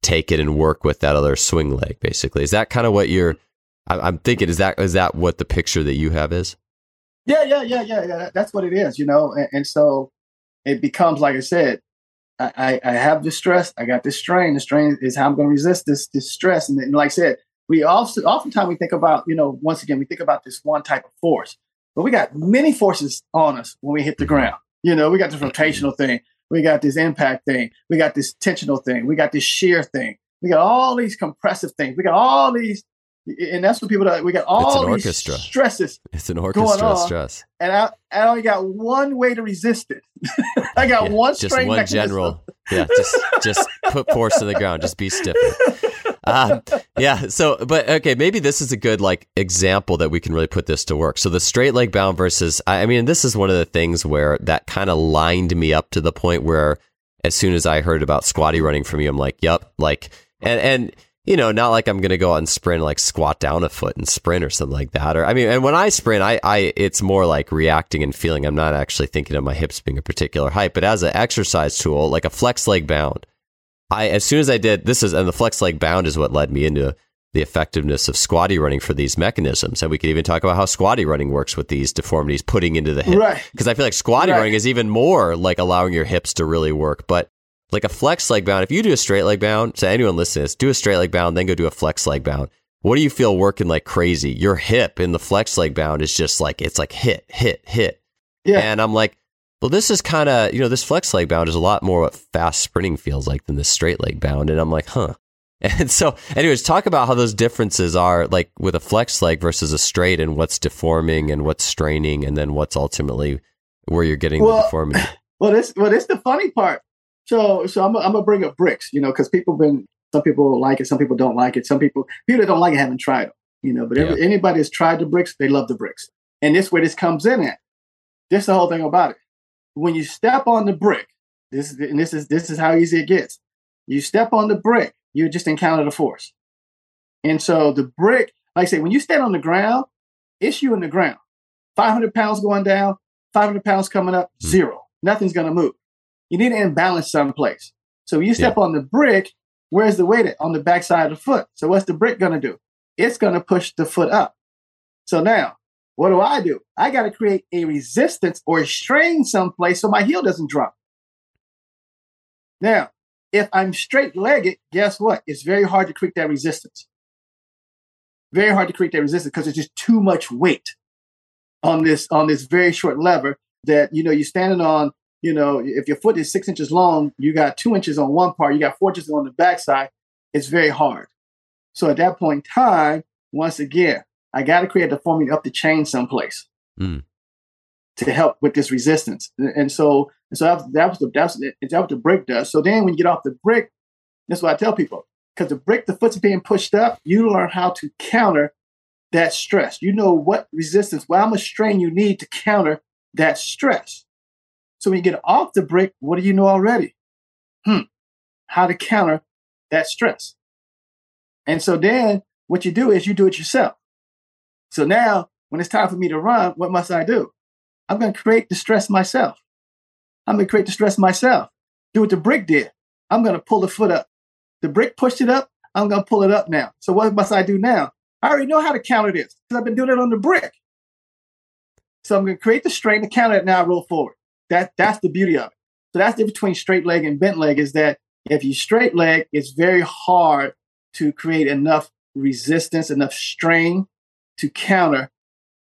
take it and work with that other swing leg, basically. Is that kind of what you're, I'm thinking, is that, is that what the picture that you have is? Yeah, yeah, yeah, yeah, yeah. That's what it is, you know? And, and so it becomes, like I said, I, I have this stress. I got this strain. The strain is how I'm going to resist this this stress. And, and like I said, we also oftentimes we think about you know once again we think about this one type of force, but we got many forces on us when we hit the ground. You know, we got this rotational thing. We got this impact thing. We got this tensional thing. We got this shear thing. We got all these compressive things. We got all these and that's what people that we got all these orchestra. stresses. It's an orchestra on, stress, and I, I only got one way to resist it. I got yeah, one just one mechanism. general. Yeah, just just put force to the ground. Just be stiff. Um, yeah. So, but okay, maybe this is a good like example that we can really put this to work. So the straight leg bound versus, I mean, this is one of the things where that kind of lined me up to the point where as soon as I heard about squatty running from you, I'm like, yep, like, and and you know, not like I'm going to go out and sprint, like squat down a foot and sprint or something like that. Or, I mean, and when I sprint, I, I, it's more like reacting and feeling. I'm not actually thinking of my hips being a particular height, but as an exercise tool, like a flex leg bound, I, as soon as I did, this is, and the flex leg bound is what led me into the effectiveness of squatty running for these mechanisms. And we could even talk about how squatty running works with these deformities putting into the hip. Right. Because I feel like squatty right. running is even more like allowing your hips to really work. But like a flex leg bound, if you do a straight leg bound, so anyone listening to this, do a straight leg bound, then go do a flex leg bound. What do you feel working like crazy? Your hip in the flex leg bound is just like, it's like hit, hit, hit. Yeah. And I'm like, well, this is kind of, you know, this flex leg bound is a lot more what fast sprinting feels like than this straight leg bound. And I'm like, huh. And so, anyways, talk about how those differences are like with a flex leg versus a straight and what's deforming and what's straining and then what's ultimately where you're getting well, the deformity. Well, this, well, this the funny part. So, so I'm, I'm gonna bring up bricks, you know, because people been some people like it, some people don't like it. Some people people that don't like it haven't tried them, you know. But yeah. every, anybody that's tried the bricks, they love the bricks, and this where this comes in at. This the whole thing about it. When you step on the brick, this and this is this is how easy it gets. You step on the brick, you just encounter the force, and so the brick, like I say, when you stand on the ground, it's you in the ground. Five hundred pounds going down, five hundred pounds coming up, mm-hmm. zero. Nothing's gonna move you need to imbalance someplace. So you step yeah. on the brick, where's the weight on the backside of the foot? So what's the brick going to do? It's going to push the foot up. So now, what do I do? I got to create a resistance or a strain someplace so my heel doesn't drop. Now, if I'm straight legged, guess what? It's very hard to create that resistance. Very hard to create that resistance because it's just too much weight on this on this very short lever that you know you're standing on you know, if your foot is six inches long, you got two inches on one part, you got four inches on the backside, it's very hard. So at that point in time, once again, I got to create the deformity up the chain someplace mm. to help with this resistance. And so, and so that was, that was the that's that what the brick does. So then when you get off the brick, that's what I tell people. Because the brick, the foot's being pushed up, you learn how to counter that stress. You know what resistance, well, how much strain you need to counter that stress. So when you get off the brick, what do you know already? Hmm, how to counter that stress. And so then what you do is you do it yourself. So now when it's time for me to run, what must I do? I'm going to create the stress myself. I'm going to create the stress myself. Do what the brick did. I'm going to pull the foot up. The brick pushed it up. I'm going to pull it up now. So what must I do now? I already know how to counter this because I've been doing it on the brick. So I'm going to create the strain to counter it now. I roll forward. That that's the beauty of it. So that's the difference between straight leg and bent leg is that if you straight leg, it's very hard to create enough resistance, enough strain to counter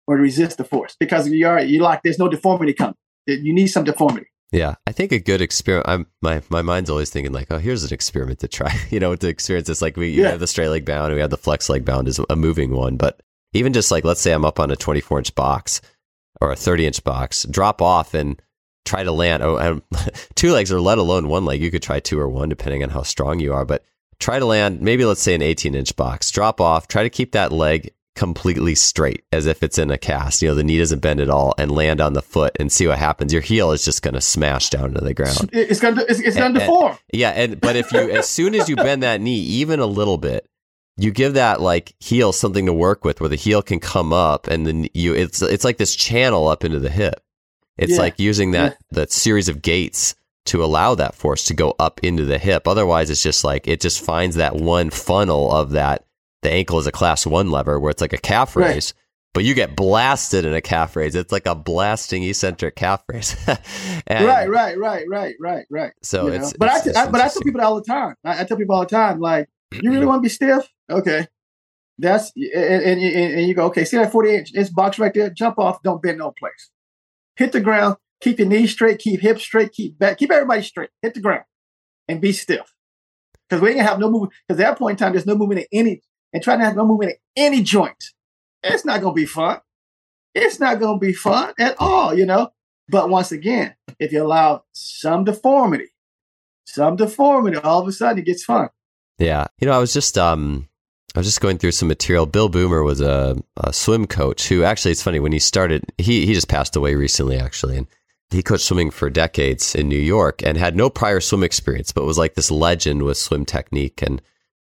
or resist the force because you are you like there's no deformity coming. You need some deformity. Yeah, I think a good experiment. I'm my my mind's always thinking like, oh, here's an experiment to try. you know, to experience this. Like we Yeah. have the straight leg bound, and we have the flex leg bound is a moving one. But even just like, let's say I'm up on a 24 inch box or a 30 inch box, drop off and try to land. Oh, um, and two legs, or let alone one leg. You could try two or one, depending on how strong you are. But try to land. Maybe let's say an 18 inch box. Drop off. Try to keep that leg completely straight as if it's in a cast. You know, the knee doesn't bend at all, and land on the foot and see what happens. Your heel is just going to smash down to the ground. It's gonna it's, it's gonna And- and- Yeah, and but if you as soon as you bend that knee even a little bit, you give that like heel something to work with where the heel can come up and then you it's it's like this channel up into the hip. It's Yeah. like using that that series of gates to allow that force to go up into the hip. Otherwise it's just like it just finds that one funnel of that the ankle is a class 1 lever where it's like a calf Right. raise. But you get blasted in a calf raise. It's like a blasting eccentric calf raise. And right, right, right, right, right, right. So you it's, but it's- I, it's I but I tell people that all the time. I, I tell people all the time, like, you really want to be stiff? Okay, that's and, and, and, and you go, okay, see that forty inch, it's box right there. Jump off, don't bend no place. Hit the ground, keep your knees straight, keep hips straight, keep back, keep everybody straight. Hit the ground and be stiff, because we ain't gonna have no movement. Because at that point in time, there's no movement in any, and trying to have no movement in any joint. It's not gonna be fun. It's not gonna be fun at all, you know. But once again, if you allow some deformity, some deformity, all of a sudden it gets fun. Yeah. You know, I was just um I was just going through some material. Bill Boomer was a, a swim coach who actually it's funny when he started he he just passed away recently actually and he coached swimming for decades in New York and had no prior swim experience, but was like this legend with swim technique and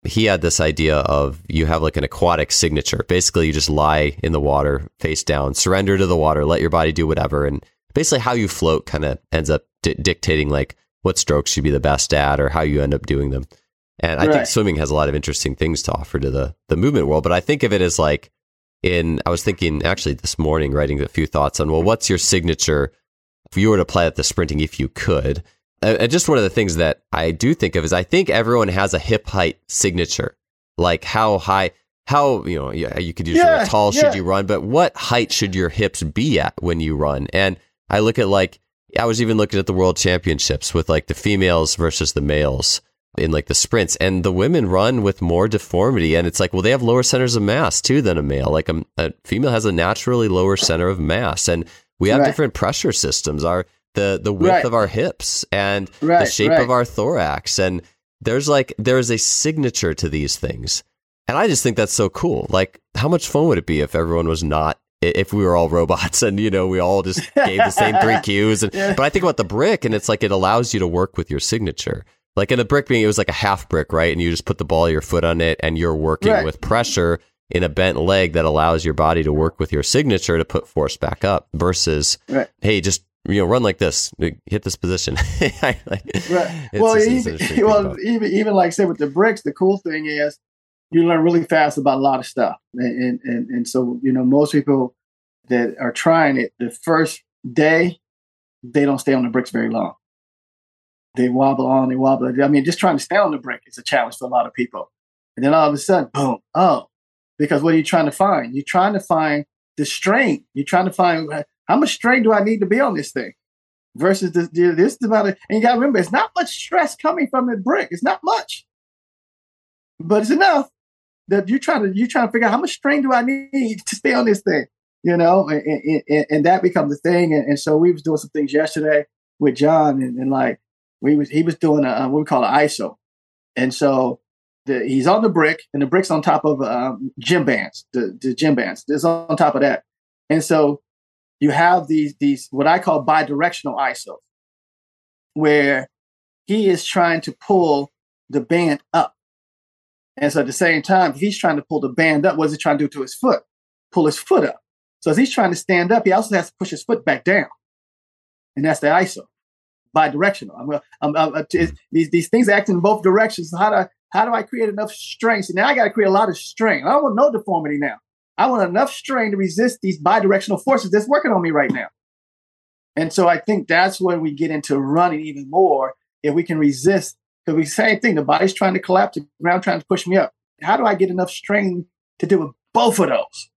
he had this idea of you have like an aquatic signature. Basically, you just lie in the water, face down, surrender to the water, let your body do whatever. And basically, how you float kind of ends up di- dictating like what strokes you'd be the best at or how you end up doing them. And I think swimming has a lot of interesting things to offer to the the movement world. But I think of it as like in I was thinking actually this morning writing a few thoughts on well, what's your signature if you were to apply it to sprinting if you could? And just one of the things that I do think of is I think everyone has a hip height signature, like how high, how you know, yeah, you could use Yeah, how tall yeah. should you run, but what height should your hips be at when you run? And I look at like I was even looking at the world championships with like the females versus the males in like the sprints, and the women run with more deformity, and it's like well they have lower centers of mass too than a male. Like a, a female has a naturally lower center of mass, and we have Right. different pressure systems. Our the the width Right. of our hips and the shape right. of our thorax and there's like there's a signature to these things and i just think that's so cool like how much fun would it be if everyone was not if we were all robots and you know we all just gave the same three cues and but i think about the brick and it's like it allows you to work with your signature like in the brick being it was like a half brick right and you just put the ball of your foot on it and you're working Right. with pressure in a bent leg that allows your body to work with your signature to put force back up versus Right. hey just you know run like this hit this position Like, Right. well, even, interesting to think well, even even like I said with the bricks, the cool thing is you learn really fast about a lot of stuff, and and and, and so you know most people that are trying it the first day they don't stay on the bricks very long. They wobble on, they wobble. I mean, just trying to stay on the brick is a challenge for a lot of people. And then all of a sudden, boom, oh, because what are you trying to find? You're trying to find the strain. You're trying to find how much strain do I need to be on this thing versus this, this amount of, and you got to remember, it's not much stress coming from the brick. It's not much, but it's enough that you're trying to, you're trying to figure out how much strain do I need to stay on this thing, you know, and, and, and, that becomes the thing. And, and so we was doing some things yesterday with John and, and like, we was, he was doing a, uh, what we call an ISO. And so the, he's on the brick and the brick's on top of um, gym bands, the, the gym bands. It's on top of that. And so you have these these what I call bidirectional ISO, where he is trying to pull the band up. And so at the same time, he's trying to pull the band up, what is he trying to do to his foot? Pull his foot up. So as he's trying to stand up, he also has to push his foot back down. And that's the ISO, bidirectional. I'm, I'm, I'm, uh, these, these things act in both directions. How do I, how do I create enough strength? So now I got to create a lot of strength. I don't want no deformity now. I want enough strain to resist these bidirectional forces that's working on me right now. And so I think that's when we get into running even more. If we can resist, because we same thing, the body's trying to collapse, the ground trying to push me up. How do I get enough strain to deal with both of those?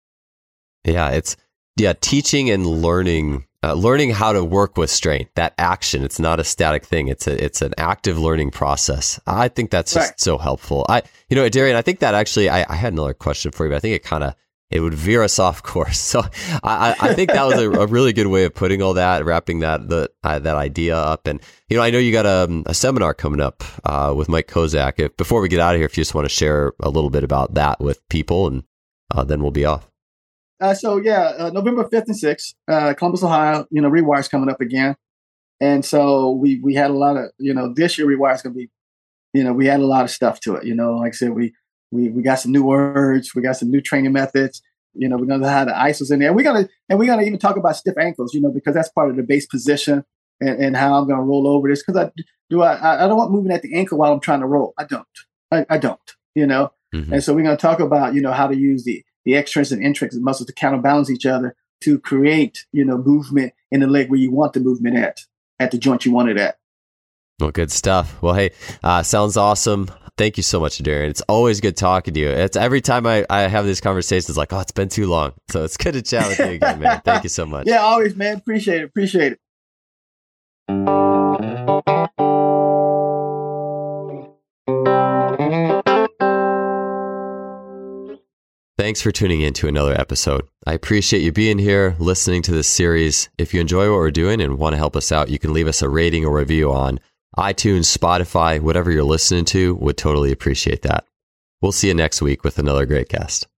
Yeah, it's yeah, teaching and learning uh, learning how to work with strain, that action, it's not a static thing. It's a, it's an active learning process. I think that's just right. so helpful. I, you know, Darian, I think that actually, I, I had another question for you, but I think it kind of, it would veer us off course. So I, I think that was a, a, really good way of putting all that, wrapping that the, uh, that idea up. And you know, I know you got a, a seminar coming up uh, with Mike Kozak. If before we get out of here, if you just want to share a little bit about that with people, and uh, then we'll be off. Uh, so yeah, uh, November fifth and sixth, uh, Columbus, Ohio. You know, Rewire's coming up again, and so we we had a lot of you know this year Rewire's going to be, you know, we had a lot of stuff to it. You know, like I said, we we we got some new words, we got some new training methods. You know, we're gonna have the ISOs in there. We're gonna and we're gonna even talk about stiff ankles. You know, because that's part of the base position and, and how I'm gonna roll over this. Because I do I I don't want moving at the ankle while I'm trying to roll. I don't. I, I don't. You know, mm-hmm. and so we're gonna talk about you know how to use the the extrinsic and intrinsic muscles to counterbalance each other to create, you know, movement in the leg where you want the movement at, at the joint you want it at. Well, good stuff. Well, hey, uh, sounds awesome. Thank you so much, Darren. It's always good talking to you. It's every time I, I have these conversations, like, oh, it's been too long. So it's good to chat with you again, man. Thank you so much. Yeah, always, man. Appreciate it. Appreciate it. Thanks for tuning in to another episode. I appreciate you being here, listening to this series. If you enjoy what we're doing and want to help us out, you can leave us a rating or review on iTunes, Spotify, whatever you're listening to, would totally appreciate that. We'll see you next week with another great guest.